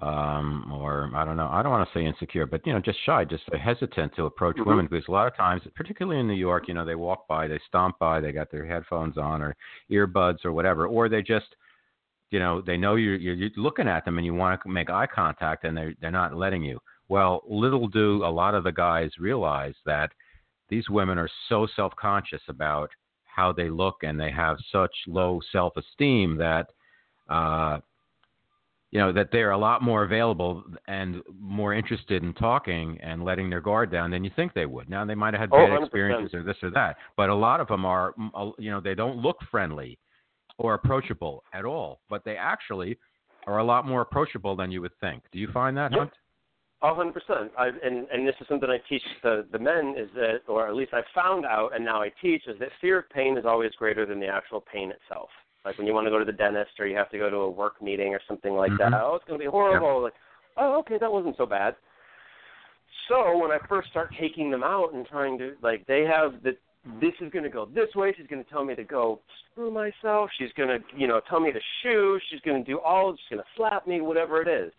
um, or I don't know. I don't want to say insecure, but you know, just shy, just hesitant to approach Mhm. women because a lot of times, particularly in New York, you know, they walk by, they stomp by, they got their headphones on or earbuds or whatever, or they just, you know, they know you're you're, you're looking at them and you want to make eye contact and they're they're not letting you. Well, little do a lot of the guys realize that these women are so self-conscious about how they look and they have such low self-esteem that uh you know that they're a lot more available and more interested in talking and letting their guard down than you think they would. Now they might have had Oh, bad 100%. experiences or this or that, but a lot of them are mm, you know they don't look friendly or approachable at all, but they actually are a lot more approachable than you would think. Do you find that, Yep. Hunt? A hundred percent. I and and this is something I teach the the men is that, or at least I found out, and now I teach is that fear of pain is always greater than the actual pain itself. Like when you want to go to the dentist or you have to go to a work meeting or something like Mhm. that. Oh, it's going to be horrible. Like, oh, okay, that wasn't so bad. So when I first start taking them out and trying to like, they have the this is going to go this way. She's going to tell me to go screw myself. She's going to, you know, tell me to shoo. She's going to do all. She's going to slap me, whatever it is.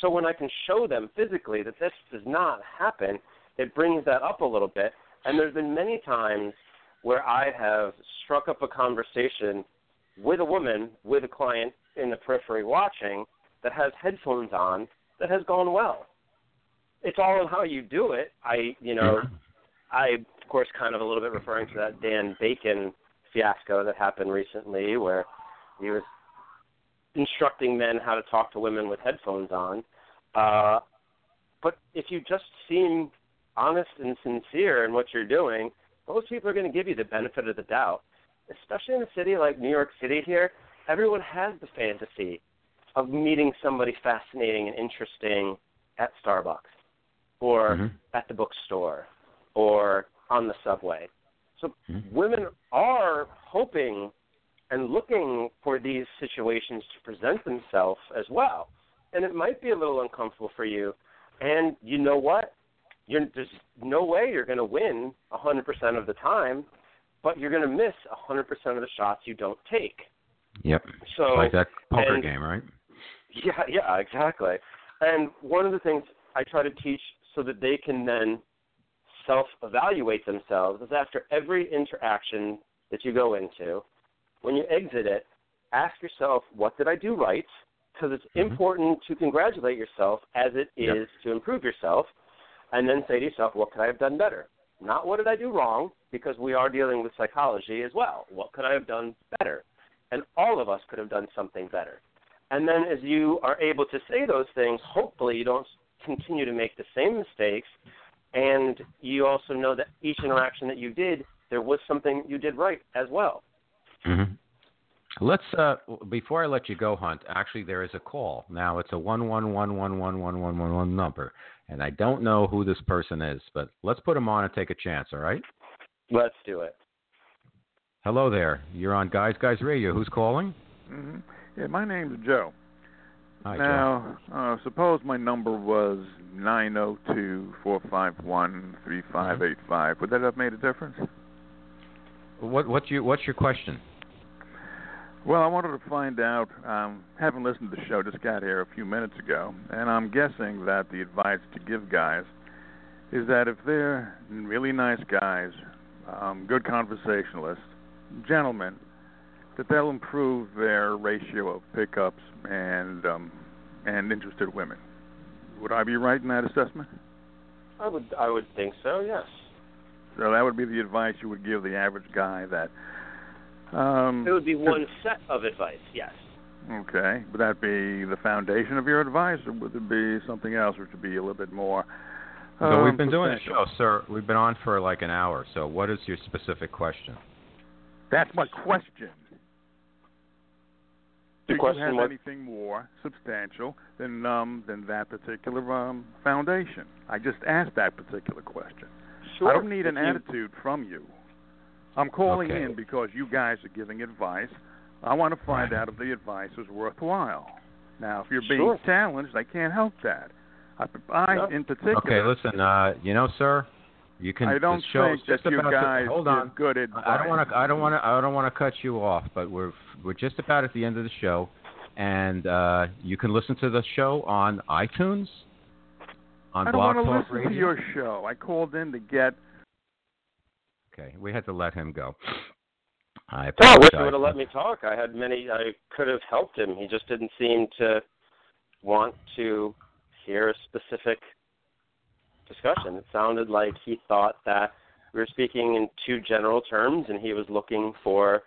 So when I can show them physically that this does not happen, it brings that up a little bit. And there's been many times where I have struck up a conversation with a woman, with a client in the periphery watching that has headphones on that has gone well. It's all in how you do it. I, you know, I, of course, kind of a little bit referring to that Dan Bacon fiasco that happened recently where he was instructing men how to talk to women with headphones on. Uh, but if you just seem honest and sincere in what you're doing, most people are going to give you the benefit of the doubt. Especially in a city like New York City here, everyone has the fantasy of meeting somebody fascinating and interesting at Starbucks or Mhm. at the bookstore or on the subway. So Mhm. women are hoping and looking for these situations to present themselves as well. And it might be a little uncomfortable for you. And you know what? You're, there's no way you're going to win 100% of the time, but you're going to miss 100% of the shots you don't take. Yep. So like that poker and- game, right? yeah, yeah, exactly. And one of the things I try to teach so that they can then self evaluate themselves is after every interaction that you go into, when you exit it, ask yourself, what did I do right? Because it's Mhm. important to congratulate yourself as it is Yep. to improve yourself. And then say to yourself, what could I have done better? Not what did I do wrong, because we are dealing with psychology as well. What could I have done better? And all of us could have done something better. And then as you are able to say those things, hopefully you don't continue to make the same mistakes. And you also know that each interaction that you did, there was something you did right as well. Mm-hmm. Let's uh, before I let you go, Hunt. Actually, there is a call now. It's a one one one one one one one one one number, and I don't know who this person is, but let's put him on and take a chance. All right? Let's do it. Hello there. You're on Guys Guys Radio. Who's calling? Mm-hmm. Yeah, my name's Joe. Hi, now, uh, suppose my number was nine zero two four five one three five eight five. Would that have made a difference? What what's your what's your question? Well, I wanted to find out. Um, haven't listened to the show, just got here a few minutes ago, and I'm guessing that the advice to give guys is that if they're really nice guys, um, good conversationalists, gentlemen, that they'll improve their ratio of pickups and um, and interested women. Would I be right in that assessment? I would I would think so. Yes. So that would be the advice you would give the average guy that. Um, it would be one set of advice. Yes. Okay. Would that be the foundation of your advice, or would it be something else, which would be a little bit more? Um, so we've been doing the show, sir. We've been on for like an hour. So what is your specific question? That's my question. The Do question you have was- anything more substantial than um, than that particular um, foundation? I just asked that particular question. Sure. I don't need an you- attitude from you. I'm calling Okay. in because you guys are giving advice. I want to find out if the advice is worthwhile. Now, if you're being Sure. challenged, I can't help that. I, I No. in particular, Okay, listen. Uh, you know, sir, you can. I don't the show's think that just you about to- guys hold on. give good advice. I don't want to. I don't want to. I don't want to cut you off, but we're we're just about at the end of the show, and uh, you can listen to the show on iTunes, on I don't Blog want to Talk listen Radio. to your show. I called in to get. Okay, we had to let him go. I No, I wish you would have let me talk. I had many. I could have helped him. He just didn't seem to want to hear a specific discussion. It sounded like he thought that we were speaking in too general terms, and he was looking for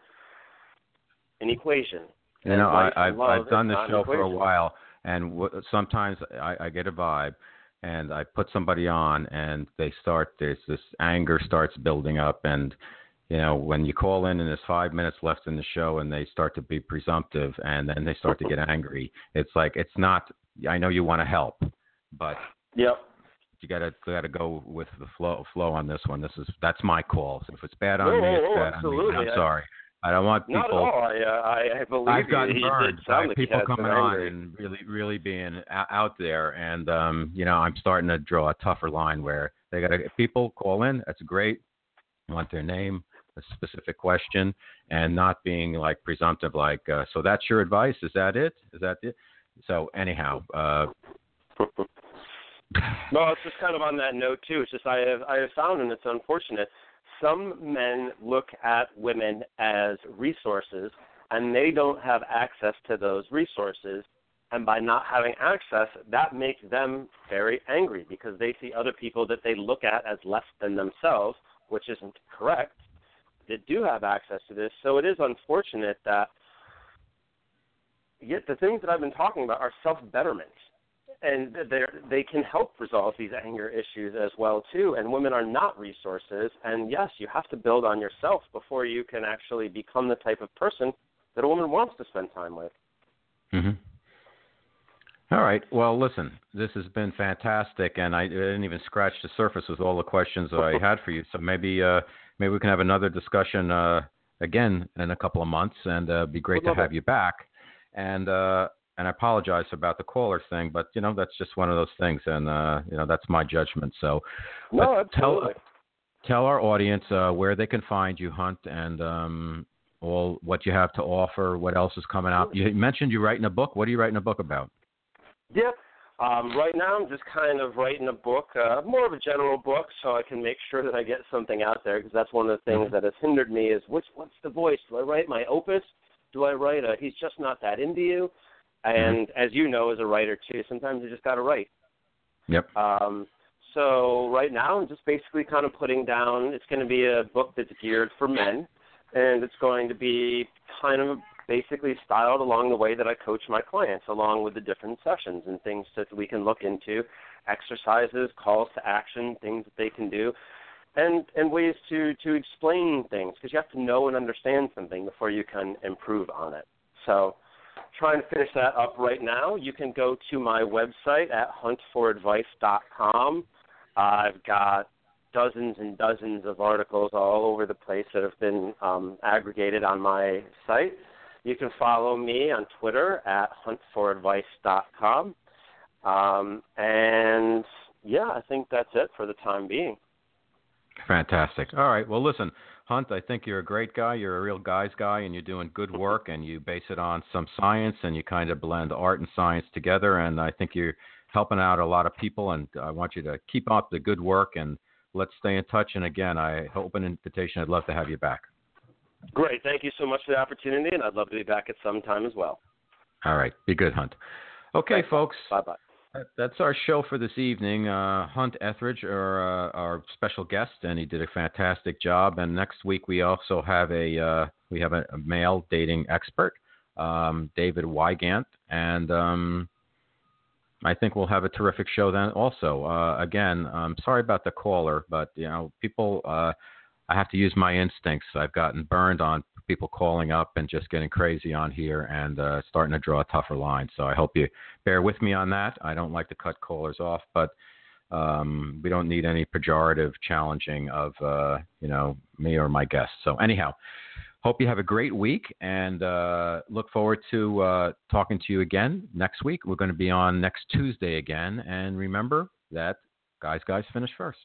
an equation. You know, I, I've, I've done this show for a while, and w- sometimes I, I get a vibe, and I put somebody on, and they start There's this anger starts building up, and you know when you call in and there's five minutes left in the show, and they start to be presumptive, and then they start to get angry. It's like it's not. I know you want to help, but Yep. you gotta gotta go with the flow flow on this one. This is that's my call. So if it's bad on No, me, it's no, bad on me. I'm sorry. I don't want people. Not at all. I, uh, I, I believe I've gotten He burned did by people coming on and really, really being out there, and um, you know, I'm starting to draw a tougher line where they got to people call in. That's great. Want their name, a specific question, and not being like presumptive. Like, uh, so that's your advice? Is that it? Is that it? So anyhow, uh, No, it's just kind of on that note too. It's just I have I have found, and it's unfortunate. Some men look at women as resources, and they don't have access to those resources. And by not having access, that makes them very angry because they see other people that they look at as less than themselves, which isn't correct. That do have access to this, so it is unfortunate that. Yet the things that I've been talking about are self betterment and they they can help resolve these anger issues as well too. And women are not resources. And yes, you have to build on yourself before you can actually become the type of person that a woman wants to spend time with. hmm All right. Well, listen, this has been fantastic, and I didn't even scratch the surface with all the questions that I had for you. So maybe, uh, maybe we can have another discussion uh, again in a couple of months, and uh, it'd be great Would to have you back. And uh, and I apologize about the caller thing, but you know that's just one of those things, and uh, you know that's my judgment. So, No, tell tell our audience uh, where they can find you, Hunt, and um, all what you have to offer. What else is coming out? You mentioned you're writing a book. What are you writing a book about? Yep. Um, right now, I'm just kind of writing a book, uh, more of a general book, so I can make sure that I get something out there. Because that's one of the things Mhm. that has hindered me is which what's the voice? Do I write my opus? Do I write a He's just not that into you? And as you know, as a writer too, sometimes you just got to write. Yep. Um, So right now, I'm just basically kind of putting down. It's going to be a book that's geared for men, and it's going to be kind of basically styled along the way that I coach my clients, along with the different sessions and things that we can look into, exercises, calls to action, things that they can do, and and ways to to explain things because you have to know and understand something before you can improve on it. So trying to finish that up right now. You can go to my website at huntforadvice.com. I've got dozens and dozens of articles all over the place that have been um, aggregated on my site. You can follow me on Twitter at huntforadvice.com. Um, and yeah, I think that's it for the time being. Fantastic. All right. Well, listen, Hunt, I think you're a great guy. You're a real guy's guy, and you're doing good work, and you base it on some science, and you kind of blend art and science together. And I think you're helping out a lot of people, and I want you to keep up the good work, and let's stay in touch. And again, I open an invitation. I'd love to have you back. Great. Thank you so much for the opportunity, and I'd love to be back at some time as well. All right. Be good, Hunt. Okay, Thanks. folks. Bye bye. That's our show for this evening. Uh, Hunt Ethridge, our, uh, our special guest, and he did a fantastic job. And next week we also have a uh, we have a, a, male dating expert, um, David Wygant, and um, I think we'll have a terrific show then. Also, uh, again, I'm sorry about the caller, but you know, people, uh, I have to use my instincts. I've gotten burned on people calling up and just getting crazy on here and uh, starting to draw a tougher line. So I hope you bear with me on that. I don't like to cut callers off, but um, we don't need any pejorative challenging of uh, you know me or my guests. So anyhow, hope you have a great week and uh, look forward to uh, talking to you again next week. We're going to be on next Tuesday again, and remember that guys, guys finish first.